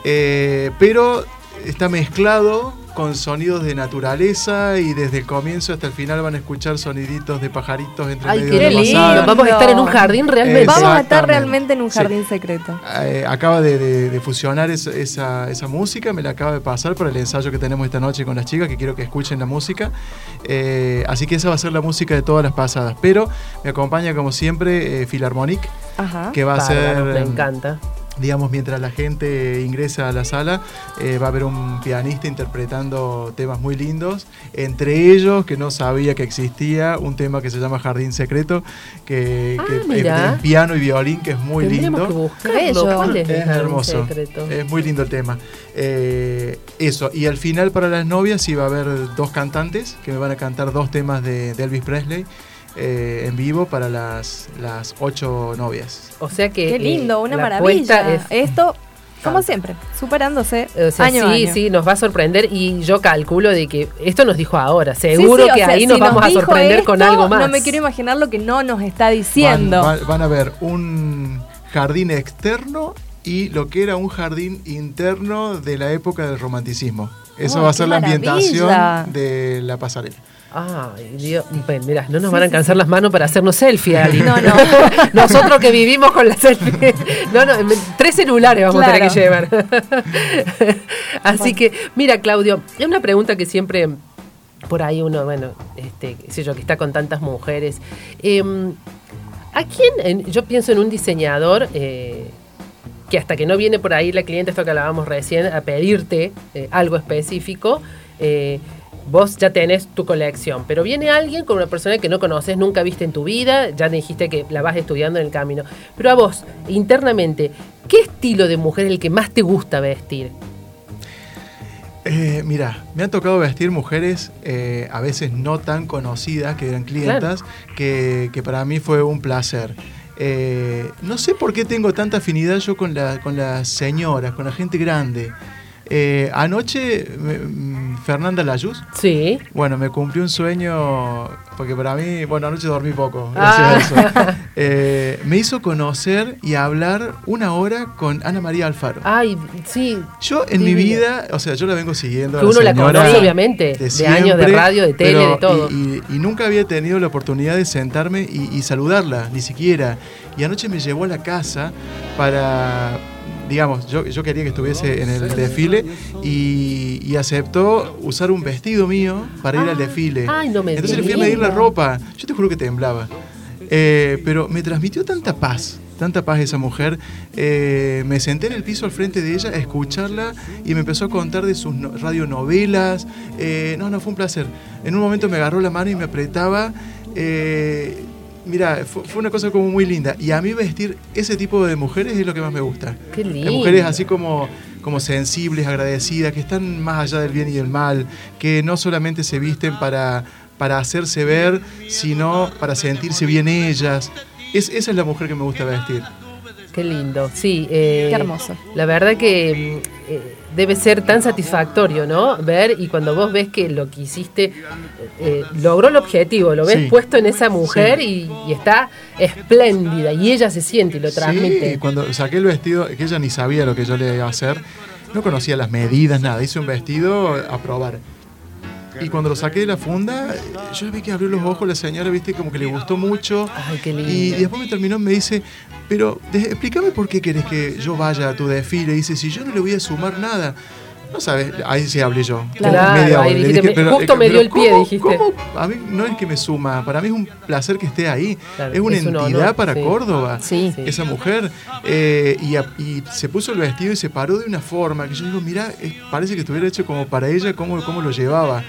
eh, pero está mezclado con sonidos de naturaleza y desde el comienzo hasta el final van a escuchar soniditos de pajaritos entre Ay, medio qué de la lindo. pasada. Vamos a estar en un jardín realmente. Vamos a estar realmente en un Sí. jardín secreto. Eh, acaba de, de- de fusionar es- esa, esa música, me la acaba de pasar por el ensayo que tenemos esta noche con las chicas, que quiero que escuchen la música. Eh, así que esa va a ser la música de todas las pasadas. Pero me acompaña como siempre eh, Philharmonic, Ajá. que va a ser... Me em, encanta. Digamos, mientras la gente ingresa a la sala, eh, va a haber un pianista interpretando temas muy lindos, entre ellos, que no sabía que existía, un tema que se llama Jardín Secreto, que, Ah, que es piano y violín, que es muy lindo. que buscarlo. Bello. ¿Cuál es, Es hermoso, secreto? es muy lindo el tema. Eh, eso, y al final para las novias sí va a haber dos cantantes que me van a cantar dos temas de, de Elvis Presley eh, en vivo para las, las ocho novias. O sea que. Qué lindo, eh, una la maravilla. es Esto, como siempre, superándose O sea, año a sí, año. sí, nos va a sorprender y yo calculo de que esto nos dijo ahora. Seguro Sí, sí, o que sea, ahí si nos vamos a sorprender con algo más. No me quiero imaginar lo que no nos está diciendo. van- van a ver un jardín externo y lo que era un jardín interno de la época del romanticismo. Eso Oh, va a ser la ambientación de la pasarela. Ay, Dios. Bueno, mira, no nos van a alcanzar las manos para hacernos selfie, Ali. No, no. Nosotros que vivimos con la selfie. No, no, me- tres celulares vamos a tener que llevar. Así que, mira, Claudio, es una pregunta que siempre por ahí uno, bueno, este, qué sé yo, que está con tantas mujeres. Em, ¿A quién? en- yo pienso en un diseñador eh, que hasta que no viene por ahí la cliente, esto que hablábamos recién, a pedirte eh, algo específico, eh, vos ya tenés tu colección, pero viene alguien con una persona que no conoces, nunca viste en tu vida, ya me dijiste que la vas estudiando en el camino, pero a vos, internamente, ¿qué estilo de mujer es el que más te gusta vestir? Eh, mira, me han tocado vestir mujeres eh, a veces no tan conocidas, que eran clientas, que, que para mí fue un placer. Eh, no sé por qué tengo tanta afinidad yo con, la, con las señoras, con la gente grande. Eh, anoche, me- mm, Fernanda Layuz, Sí. bueno, me cumplió un sueño, porque para mí, bueno, anoche dormí poco, gracias Ah. a eso. Eh, me hizo conocer y hablar una hora con Ana María Alfaro. Ay, sí. Yo en mi vida, o sea, yo la vengo siguiendo. a Que uno la señora conoce, obviamente, de años de radio, de tele, pero- de todo. Y, y- y nunca había tenido la oportunidad de sentarme y, y saludarla, ni siquiera. Y anoche me llevó a la casa para, digamos, yo, yo quería que estuviese en el desfile y, y aceptó usar un vestido mío para ir al desfile. ay, no me Entonces le fui a medir la ropa. Yo te juro que temblaba. Eh, pero me transmitió tanta paz, tanta paz esa mujer. Eh, me senté en el piso al frente de ella a escucharla y me empezó a contar de sus no- radionovelas. Eh, no, no, fue un placer. En un momento me agarró la mano y me apretaba. Eh, mira, fue, fue una cosa como muy linda. Y a mí vestir ese tipo de mujeres es lo que más me gusta. Qué lindo. mujeres así como, como sensibles, agradecidas, que están más allá del bien y del mal, que no solamente se visten para, para hacerse ver, sino para sentirse bien ellas. Es, esa es la mujer que me gusta vestir. Qué lindo, sí. eh, Qué hermoso. La verdad que eh, debe ser tan satisfactorio, ¿no? Ver y cuando vos ves que lo que hiciste eh, logró el objetivo, lo ves Sí. puesto en esa mujer y, y está espléndida y ella se siente y lo transmite. Sí, cuando saqué el vestido, que ella ni sabía lo que yo le iba a hacer, no conocía las medidas, nada, hice un vestido a probar. Y cuando lo saqué de la funda, yo vi que abrió los ojos la señora, viste, como que le gustó mucho. Ay, qué lindo. Y, y después me terminó, me dice, pero explícame por qué querés que yo vaya a tu desfile. Y dice, si yo no le voy a sumar nada. No sabes, ahí sí hablé yo. Claro, Media hora. justo me dio el pie, ¿cómo- dijiste. cómo? A mí no es que me suma, para mí es un placer que esté ahí. Claro, es una es entidad honor, para sí. Córdoba Sí. Sí. esa mujer eh, y, a- y se puso el vestido y se paró de una forma que yo digo, mira, parece que estuviera hecho como para ella, cómo, cómo lo llevaba.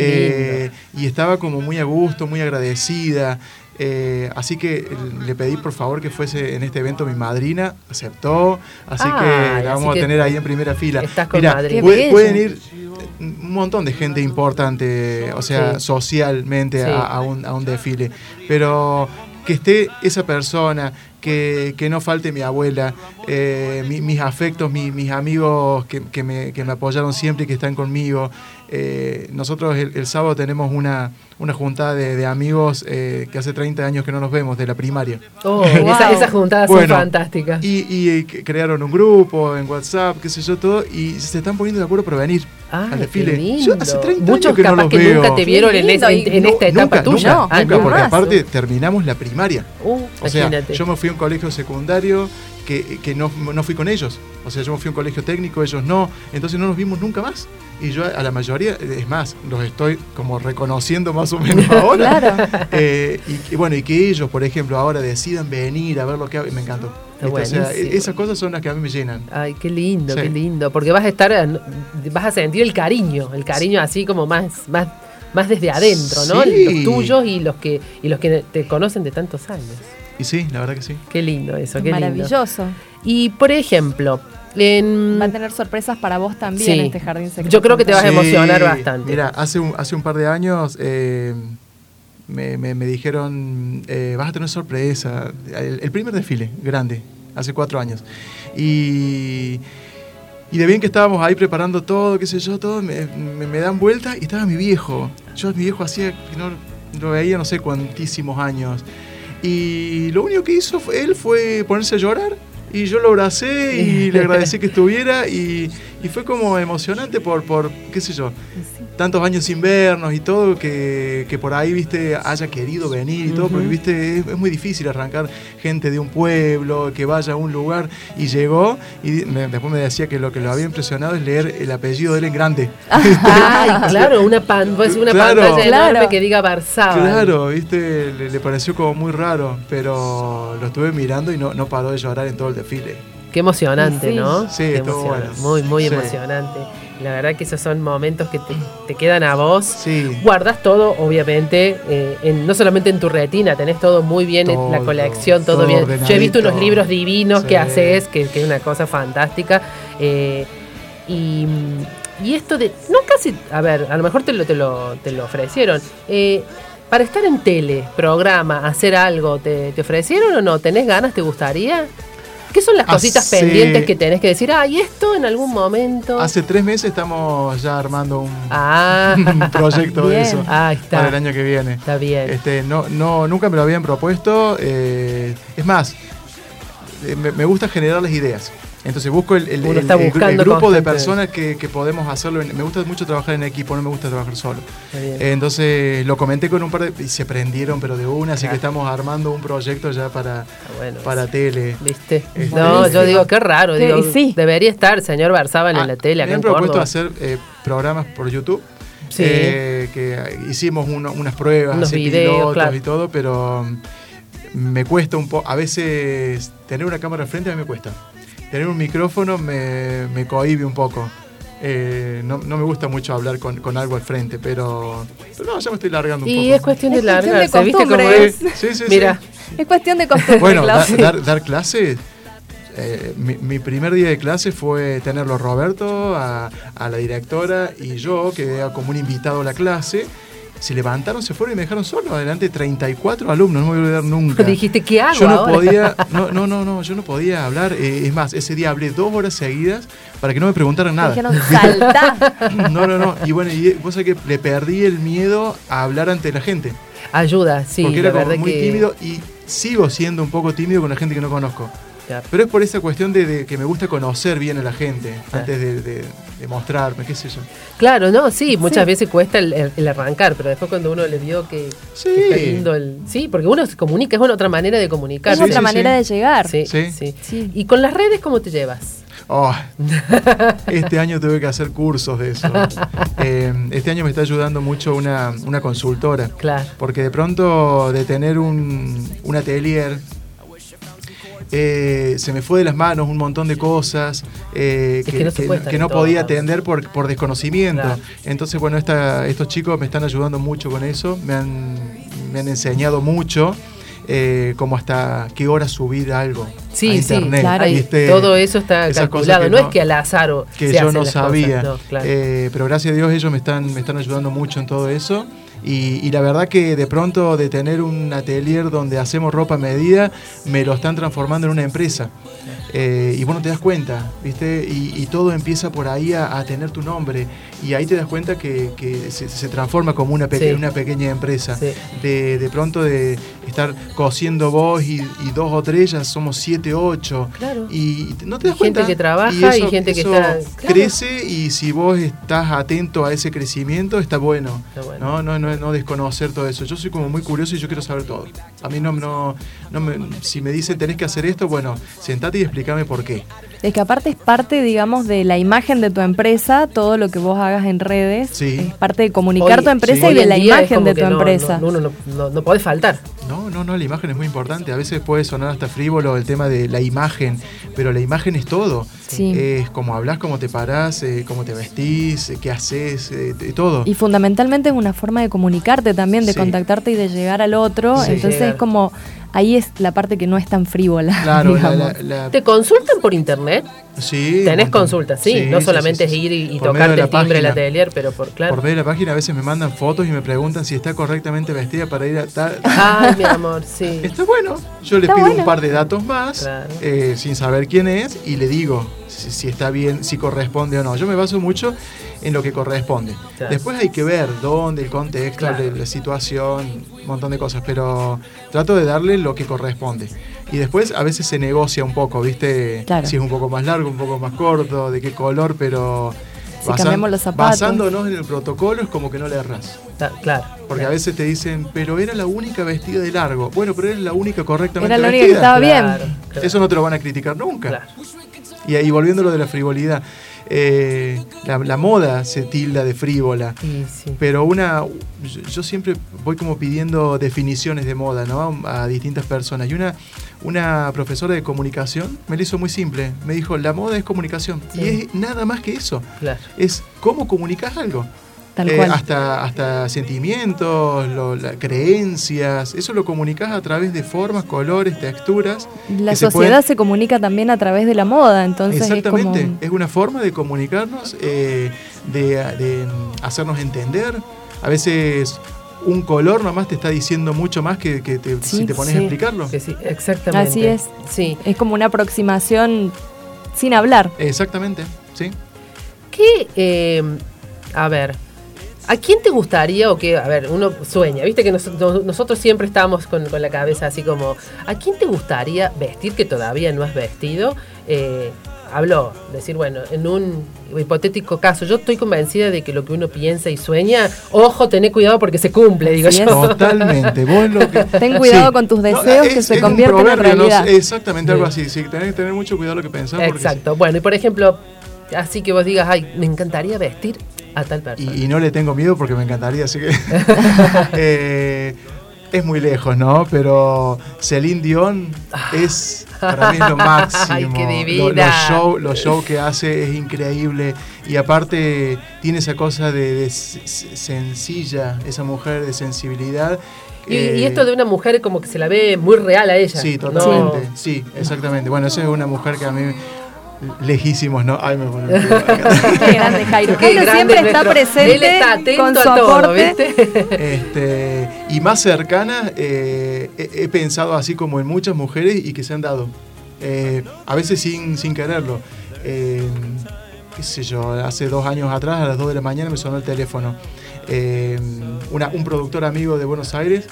Eh, y estaba como muy a gusto, muy agradecida. eh, así que eh, le pedí por favor que fuese en este evento mi madrina, aceptó, así que la vamos a tener ahí en primera fila. estás con Mirá, puede- pueden ir un montón de gente importante, o sea, Sí. socialmente Sí. a, a un, a un desfile. Pero que esté esa persona, que, que no falte mi abuela, eh, mi- mis afectos, mi- mis amigos que, que me, que me apoyaron siempre y que están conmigo. Eh, nosotros el, el sábado tenemos una, una juntada de, de amigos eh, que hace 30 años que no nos vemos, de la primaria. Oh, Wow. esa- esas juntadas Bueno, son fantásticas. Y, y, crearon un grupo en WhatsApp, qué sé yo, todo, y se están poniendo de acuerdo para venir Ay, al desfile. Yo hace 30 Muchos años que no capaz los que veo. nunca te vieron en, en No, esta etapa nunca, tuya. Nunca, Ah, nunca, porque más. aparte terminamos la primaria. Uh, O sea, imagínate. yo me fui a un colegio secundario que, que no, no fui con ellos. O sea, yo me fui a un colegio técnico, ellos no. Entonces no nos vimos nunca más. Y yo a la mayoría, es más, los estoy como reconociendo más o menos ahora. Claro. Eh, y, y bueno, y que ellos, por ejemplo, ahora decidan venir a ver lo que hago, me encantó. E- esas cosas son las que a mí me llenan. Ay, qué lindo, Sí. qué lindo. Porque vas a estar, eh, vas a sentir el cariño, el cariño así como más, más, más desde adentro, ¿no? Los tuyos y los que, y los que te conocen de tantos años. Y sí, la verdad que sí. Qué lindo eso, qué lindo. Maravilloso. Y por ejemplo, en Va a tener sorpresas para vos también Sí. este jardín secreto. Yo creo que te vas a Sí, emocionar bastante. Mira, hace un, hace un par de años eh, me, me- me dijeron, eh, vas a tener sorpresa. El, el primer desfile, grande, hace cuatro años. Y, y de bien que estábamos ahí preparando todo, qué sé yo, todo, me, me- me dan vuelta y estaba mi viejo. Yo mi viejo hacía no lo veía no sé cuantísimos años. Y lo único que hizo fue- él fue ponerse a llorar. Y yo lo abracé y le agradecí que estuviera y, y fue como emocionante por, por, qué sé yo, tantos años sin vernos y todo, que, que por ahí, viste, haya querido venir y todo, porque, viste, es, es muy difícil arrancar gente de un pueblo, que vaya a un lugar, y llegó, y me- después me decía que lo que lo había impresionado es leer el apellido de él en grande. Ay, claro, una, pan, pues una Claro. pantalla enorme Claro. que diga Barzaba. Claro, viste, le, le pareció como muy raro, pero lo estuve mirando y no, no paró de llorar en todo el desfile. Qué emocionante, Sí. ¿no? Sí, Qué estuvo bueno. Muy, muy Sí. emocionante. La verdad que esos son momentos que te, te quedan a vos. Sí. Guardas todo, obviamente, eh, en- no solamente en tu retina, tenés todo muy bien, en la colección, todo, todo bien. Yo he visto unos libros divinos que haces, que, que es una cosa fantástica. eh, y, y esto de, no casi, a ver, a lo mejor te lo, te lo, te lo ofrecieron. eh, para estar en tele, programa, hacer algo, ¿te, te ofrecieron o no? ¿Tenés ganas? ¿Te gustaría? ¿Qué son las cositas pendientes que tenés que decir? Ah, y esto en algún momento. Hace tres meses estamos ya armando un, Ah, un proyecto de eso ahí está. para el año que viene. Está bien. Este, no, no, nunca me lo habían propuesto. eh, es más, eh, me, me gusta generarles ideas. Entonces busco el, el- Uno el- está el gru- el buscando grupo de personas que, que podemos hacerlo. en- me gusta mucho trabajar en equipo, no me gusta trabajar solo. Eh, Entonces lo comenté con un par de... y se prendieron, pero de una, así Claro. que estamos armando un proyecto ya para, bueno. para tele. ¿Viste? Es No, yo digo, qué raro. Digo, y sí. Debería estar señor Barzábal Ah, en la tele acá me han propuesto hacer eh, programas por YouTube. Sí. eh, que hicimos uno- unas pruebas, Unos así, videos, pilotos claro. y todo, pero mm, me cuesta un poco. A veces tener una cámara enfrente a mí me cuesta. Tener un micrófono me, me cohíbe un poco. Eh, no, no me gusta mucho hablar con, con algo al frente, pero, pero no, ya me estoy largando un Y poco. es cuestión de Es cuestión de largarse, ¿viste cómo costumbres. es? Sí, sí, sí. Mira, Es cuestión de costumbre, Bueno, da- dar, dar clases. eh, mi, mi primer día de clase fue tenerlo a Roberto, a, a la directora y yo, que era como un invitado a la clase. Se levantaron, se fueron y me dejaron solo, adelante 34 alumnos, no me voy a olvidar nunca. Dijiste, ¿qué hago Yo no ahora? podía, no, no, no, no, yo no podía hablar. eh, es más, ese día hablé dos horas seguidas para que no me preguntaran nada. dijeron, saltá. No, no, no. Y bueno, y vos sabés que le perdí el miedo a hablar ante la gente. Ayuda, sí, porque la era como muy que... tímido y sigo siendo un poco tímido con la gente que no conozco. Claro. Pero es por esa cuestión de, de que me gusta conocer bien a la gente Claro. antes de, de- de mostrarme, qué sé yo. Claro, no, sí, muchas Sí. veces cuesta el, el- el arrancar, pero después cuando uno le vio que, Sí. que está lindo el... Sí, porque uno se comunica, es una otra manera de comunicar. Es Sí, otra sí, manera sí. de llegar. Sí, Sí. sí. Sí. ¿Y con las redes cómo te llevas? Oh, este año tuve que hacer cursos de eso. Eh, este año me está ayudando mucho una, una consultora. Claro. Porque de pronto de tener un, un atelier, eh, se me fue de las manos un montón de cosas eh, que no que no podía atender por, por desconocimiento. Claro. Entonces, bueno, esta- estos chicos me están ayudando mucho con eso, me han, me han enseñado mucho. eh, como hasta qué hora subir algo a Sí, sí, internet. todo eso está calculado, que no, es que al azar o que se yo hacen no las sabía. cosas, no, claro. Pero gracias a Dios ellos me están, me están ayudando mucho en todo eso. Y, y la verdad que de pronto de tener un atelier donde hacemos ropa a medida, me lo están transformando en una empresa. Eh, y vos no te das cuenta, ¿viste? Y, y todo empieza por ahí a, a tener tu nombre. Y ahí te das cuenta que, que se, se transforma como una, peque- Sí. una pequeña empresa. Sí. De, de pronto de estar cosiendo vos y, y dos o tres, ya somos siete, ocho. Claro. Y no te das Y gente cuenta. que trabaja y gente que eso está- claro. crece y si vos estás atento a ese crecimiento, está bueno. Está bueno. No, no, no, no desconocer todo eso. Yo soy como muy curioso y yo quiero saber todo. A mí no, no, no me, si me dicen tenés que hacer esto, bueno, sentate y explícame por qué. Es que aparte es parte, digamos, de la imagen de tu empresa, todo lo que vos hagas en redes. Sí. Es parte de comunicar Hoy- tu empresa sí. y de la imagen de tu no- empresa. No, no, no, no puede faltar. No, no, no, la imagen es muy importante. A veces puede sonar hasta frívolo el tema de la imagen, pero la imagen es todo. Sí. Es como hablas, cómo te parás, eh, cómo te vestís, eh, qué haces, eh, de todo. Y fundamentalmente es una forma de comunicarte también, de Sí. contactarte y de llegar al otro. Sí. Entonces Llegar. es como, ahí es la parte que no es tan frívola. Claro, la, digamos. la- la- ¿Te consultan por internet? sí, Tenés consultas, sí. no sí, solamente sí, sí, es ir y, y tocarte la el timbre del atelier, pero por claro. Por medio de la página a veces me mandan fotos y me preguntan si está correctamente vestida para ir a tal. Ay, mi amor, sí. Está bueno. Yo le pido bueno. un par de datos más, Claro. eh, sin saber quién es, y le digo si, si está bien, si corresponde o no. Yo me baso mucho en lo que corresponde. Claro. Después hay que ver dónde, el contexto, Claro. la, la situación, un montón de cosas, pero trato de darle lo que corresponde. Y después a veces se negocia un poco, ¿viste? Claro. Si es un poco más largo, un poco más corto, de qué color, pero Si cambiamos los zapatos. basándonos en el protocolo es como que no le erras. Claro. Porque a veces te dicen, pero era la única vestida de largo. Bueno, pero era la única correctamente Era la única que vestida. estaba bien. Claro. Eso no te lo van a criticar nunca. Claro. Y ahí volviendo a lo de la frivolidad, eh, la, la moda se tilda de frívola. Sí, sí. Pero una, yo- siempre voy como pidiendo definiciones de moda, ¿no? A distintas personas. Y una, una profesora de comunicación me lo hizo muy simple. Me dijo, la moda es comunicación. Sí. Y es nada más que eso. Claro. Es cómo comunicas algo. Tal Eh, cual. hasta, hasta sentimientos, lo- la- creencias, eso lo comunicas a través de formas, colores, texturas. La se sociedad pueden- se comunica también a través de la moda, entonces Exactamente, es como... es una forma de comunicarnos, eh, de, de, hacernos entender. A veces un color nomás te está diciendo mucho más que, que te- Sí, si te pones Sí, a explicarlo. sí, exactamente. Así es. Sí. Es como una aproximación sin hablar. Exactamente, ¿sí? ¿Qué, eh, a ver, ¿a quién te gustaría o qué? A ver, uno sueña, viste que nos- no- nosotros siempre estamos con, con la cabeza así como, ¿a quién te gustaría vestir que todavía no has vestido? Eh, habló, decir, bueno, en un hipotético caso, yo estoy convencida de que lo que uno piensa y sueña, ojo, tené cuidado porque se cumple, digo Así yo. Totalmente. Vos lo que, Ten cuidado con tus deseos que se convierten en proverbio, ¿no? realidad. Exactamente, algo Sí. así. Sí, tenés que tener mucho cuidado lo que pensás. porque Exacto. Bueno, y por ejemplo, así que vos digas, ay, me encantaría vestir a tal persona. Y, y no le tengo miedo porque me encantaría, así que. Eh, es muy lejos, ¿no? Pero Celine Dion es para mí es lo máximo. Ay, qué Lo- divina. Los shows los show que hace es increíble. Y aparte tiene esa cosa de, sencilla, esa mujer de sensibilidad. Y, Eh, y esto de una mujer como que se la ve muy real a ella. Sí, ¿no? totalmente. Sí, exactamente. Bueno, esa es una mujer que a mí lejísimos, ¿no? Ay, me pone Qué grande Jairo. Qué Jairo grande siempre está nuestro- presente Él está atento con su a todo, aporte. ¿viste? Este, y más cercanas, eh, he, he pensado así como en muchas mujeres y que se han dado. Eh, a veces sin, sin quererlo. Eh, qué sé yo, hace dos años atrás, a las 2 de la mañana, me sonó el teléfono. Eh, una- un productor amigo de Buenos Aires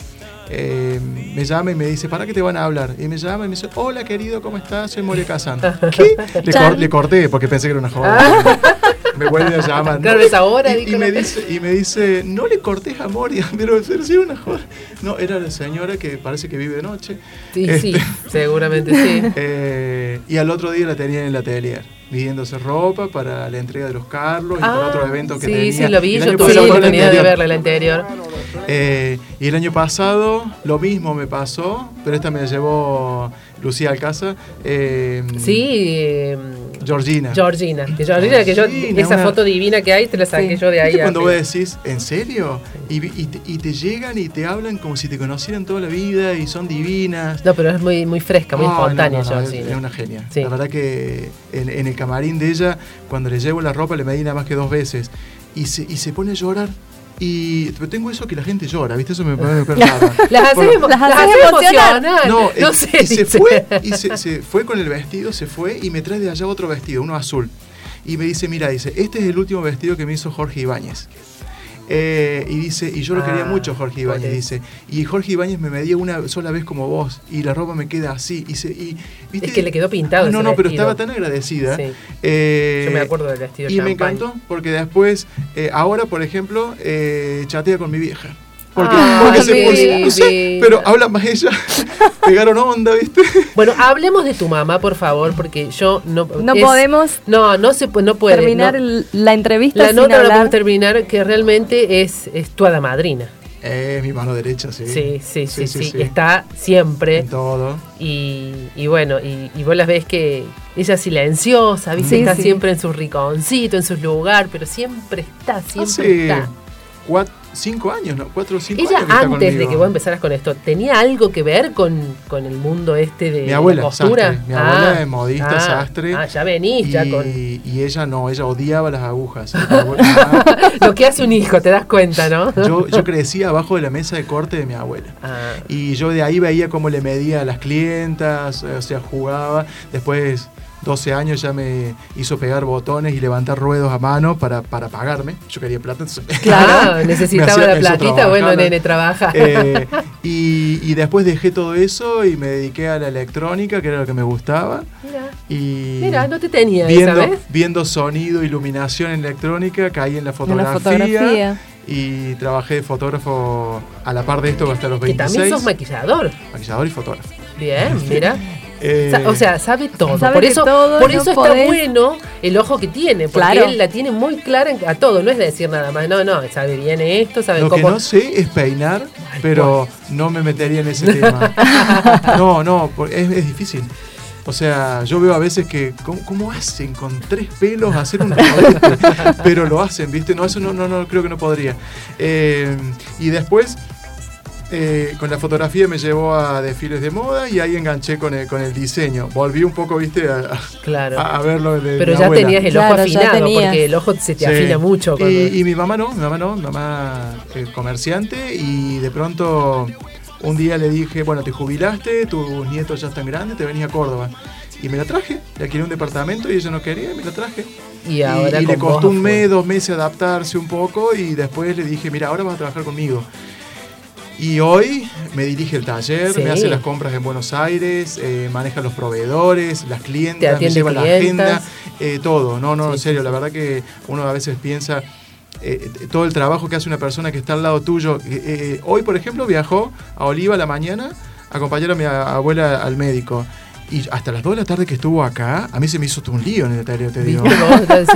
eh, me llama y me dice, ¿para qué te van a hablar? Y me llama y me dice, hola querido, ¿cómo estás? Soy Moria Kazan. ¿Qué? Le, cor- le corté porque pensé que era una joven. me vuelve a llamar. Claro, es ahora, Y, y me la- dice, y me dice, no le cortes a Moria, pero sí una joda. No, era la señora que parece que vive de noche. Sí, Este, sí, seguramente sí. eh, y al otro día la tenía en el atelier, midiéndose ropa para la entrega de los Carlos y para Ah, otros eventos que sí, tenía. sí, lo vi, yo tuve la oportunidad de verla el anterior. Eh, y el año pasado lo mismo me pasó, pero esta me la llevó Lucía Alcázar. eh, Sí, Georgina. Georgina. Que Georgina, que yo, esa una- foto divina que hay, te la saqué Sí. yo de ahí. ¿Viste cuando vos decís, ¿en serio? Y, te, y te llegan y te hablan como si te conocieran toda la vida y son divinas. No, pero es muy, muy fresca, muy espontánea, no, Georgina. es una genia. Sí. La verdad que en, en el camarín de ella, cuando le llevo la ropa, le medí nada más que dos veces. Y se, y se pone a llorar. Y pero tengo eso que la gente llora, ¿viste? Eso me pone me raro. Las haces, emo- Las las emocionar. emocionar. No, No, sé. y se fue, y se, se fue con el vestido, se fue y me trae de allá otro vestido, uno azul. Y me dice, mira, dice, este es el último vestido que me hizo Jorge Ibáñez. Eh, y dice, y yo lo Ah, quería mucho, Jorge Ibáñez, ok. dice. Y Jorge Ibáñez me medía una sola vez como vos, y la ropa me queda así. Y se, y, ¿viste? Es que le quedó pintado Ah, no, no, pero estaba tan agradecida. Sí. Eh, Yo me acuerdo del vestido Y me champagne. encantó, porque después, eh, ahora, por ejemplo, eh, chatea con mi vieja. Porque, Ah, porque se no sé, pero habla más ella. Pegaron onda, ¿viste? Bueno, hablemos de tu mamá, por favor, porque yo no... No es- podemos No, no se no puede. terminar no. la entrevista La sin nota no la podemos terminar, que realmente es, es tu hada madrina. Eh, mi mano derecha, sí. Sí, sí, sí, sí. Está siempre. En todo. Y, y bueno, y, y vos las ves que ella es silenciosa, ¿viste? Sí, está sí. siempre en su riconcito, en su lugar, pero siempre está, siempre Hace está. cuatro, cinco años, ¿no? Cuatro o cinco Ella años está antes de que vos empezaras con esto, ¿tenía algo que ver con, con el mundo este de Mi abuela, la costura? sastre. Mi abuela es modista, sastre. Ah, ya venís, ya y, con y ella no, ella odiaba las agujas. Lo que hace un hijo, te das cuenta, ¿no? yo, yo crecí abajo de la mesa de corte de mi abuela. Ah, Y yo de ahí veía cómo le medía a las clientas, o sea, jugaba. Después, 12 años, ya me hizo pegar botones y levantar ruedos a mano para, para pagarme. Yo quería plata, entonces. claro, necesitaba hacía- la platita, bueno, nene, trabaja. Eh, y, y después dejé todo eso y me dediqué a la electrónica, que era lo que me gustaba. Mira, Y mira, no te tenía viendo, esa vez. viendo sonido, iluminación en electrónica, caí en la En fotografía. la fotografía. Y trabajé de fotógrafo a la par de esto hasta los Que 26. también sos maquillador. maquillador y fotógrafo. Bien, mira. Eh, O sea, sabe todo. Sabe por eso, todo por no eso está podés- bueno el ojo que tiene. Porque Claro. él la tiene muy clara a todo. No es decir nada más. No, no. Sabe bien esto, sabe Lo que cómo. no sé es peinar, pero no me metería en ese tema. No, no, es, es difícil. O sea, yo veo a veces que, ¿cómo, cómo hacen con tres pelos hacer un? Pero lo hacen, ¿viste? No, eso no, no, no creo que no podría. Eh, y después, eh, con la fotografía me llevó a desfiles de moda y ahí enganché con el, con el diseño. Volví un poco, ¿viste? A, Claro. a, a verlo de Pero mi ya abuela. tenías el Claro, ojo afinado, porque el ojo se te Sí. afina mucho. cuando- Y, y mi mamá no, mi mamá no, mi mamá eh, comerciante y de pronto un día le dije, bueno, te jubilaste, tus nietos ya están grandes, te venís a Córdoba. Y me la traje, le alquilé un departamento y ella no quería y me la traje. Y ahora y le costó un mes, dos meses adaptarse un poco y después le dije, mira, ahora vas a trabajar conmigo. Y hoy me dirige el taller, Sí. me hace las compras en Buenos Aires, eh, maneja los proveedores, las clientas, me lleva la clientas. agenda, eh, todo. No, no, Sí, en serio, la verdad que uno a veces piensa eh, todo el trabajo que hace una persona que está al lado tuyo. Eh, eh, hoy, por ejemplo, viajó a Oliva a la mañana a acompañar a mi abuela al médico. Y hasta las 2 de la tarde que estuvo acá, a mí se me hizo un lío en el taller, te digo.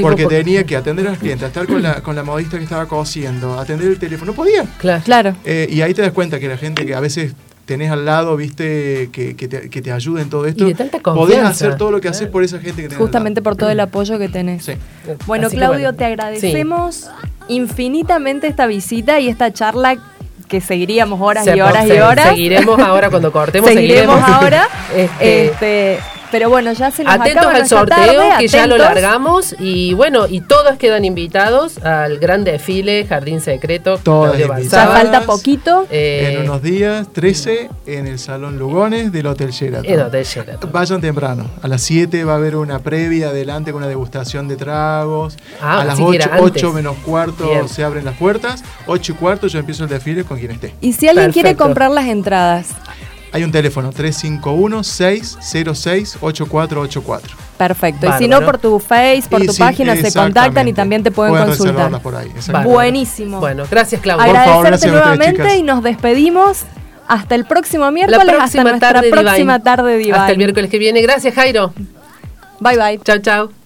Porque tenía que atender a las clientes, estar con la, con la modista que estaba cosiendo, atender el teléfono. No podía. Claro. Claro. Eh, y ahí te das cuenta que la gente que a veces tenés al lado, viste, que, que te, que te ayuda en todo esto, Y de tanta podés hacer todo lo que haces por esa gente que tenés Justamente por todo el apoyo que tenés. Sí. Bueno, Así Claudio, bueno. te agradecemos infinitamente esta visita y esta charla que seguiríamos horas Se- y horas y horas. Seguiremos ahora cuando cortemos. Seguiremos ahora. Este, Este, Pero bueno, ya se nos Atentos acaba al sorteo, tarde, que ya lo largamos. Y bueno, y todos quedan invitados al gran desfile Jardín Secreto. Invitadas. Ya falta poquito. Eh, en unos días, 13, en el Salón Lugones del Hotel Sheraton. en Hotel Sheraton. Vayan temprano. A las 7 va a haber una previa adelante con una degustación de tragos. Ah, a las así que 8, era antes. 8 menos cuarto Bien. se abren las puertas. 8 y cuarto yo empiezo el desfile con quien esté. Y si alguien quiere comprar las entradas, Hay un teléfono 351-606-8484. perfecto. Y si no, por tu Face, por Y tu sí, página se contactan y también te pueden, consultar. reservarlas por ahí. Buenísimo. Bueno, gracias Claudio. Por favor, Agradecerte gracias nuevamente y nos despedimos. Hasta el próximo miércoles, hasta próxima nuestra tarde próxima Divine. tarde Divine. Hasta el miércoles que viene. Gracias, Jairo. Bye bye. Chao, chao.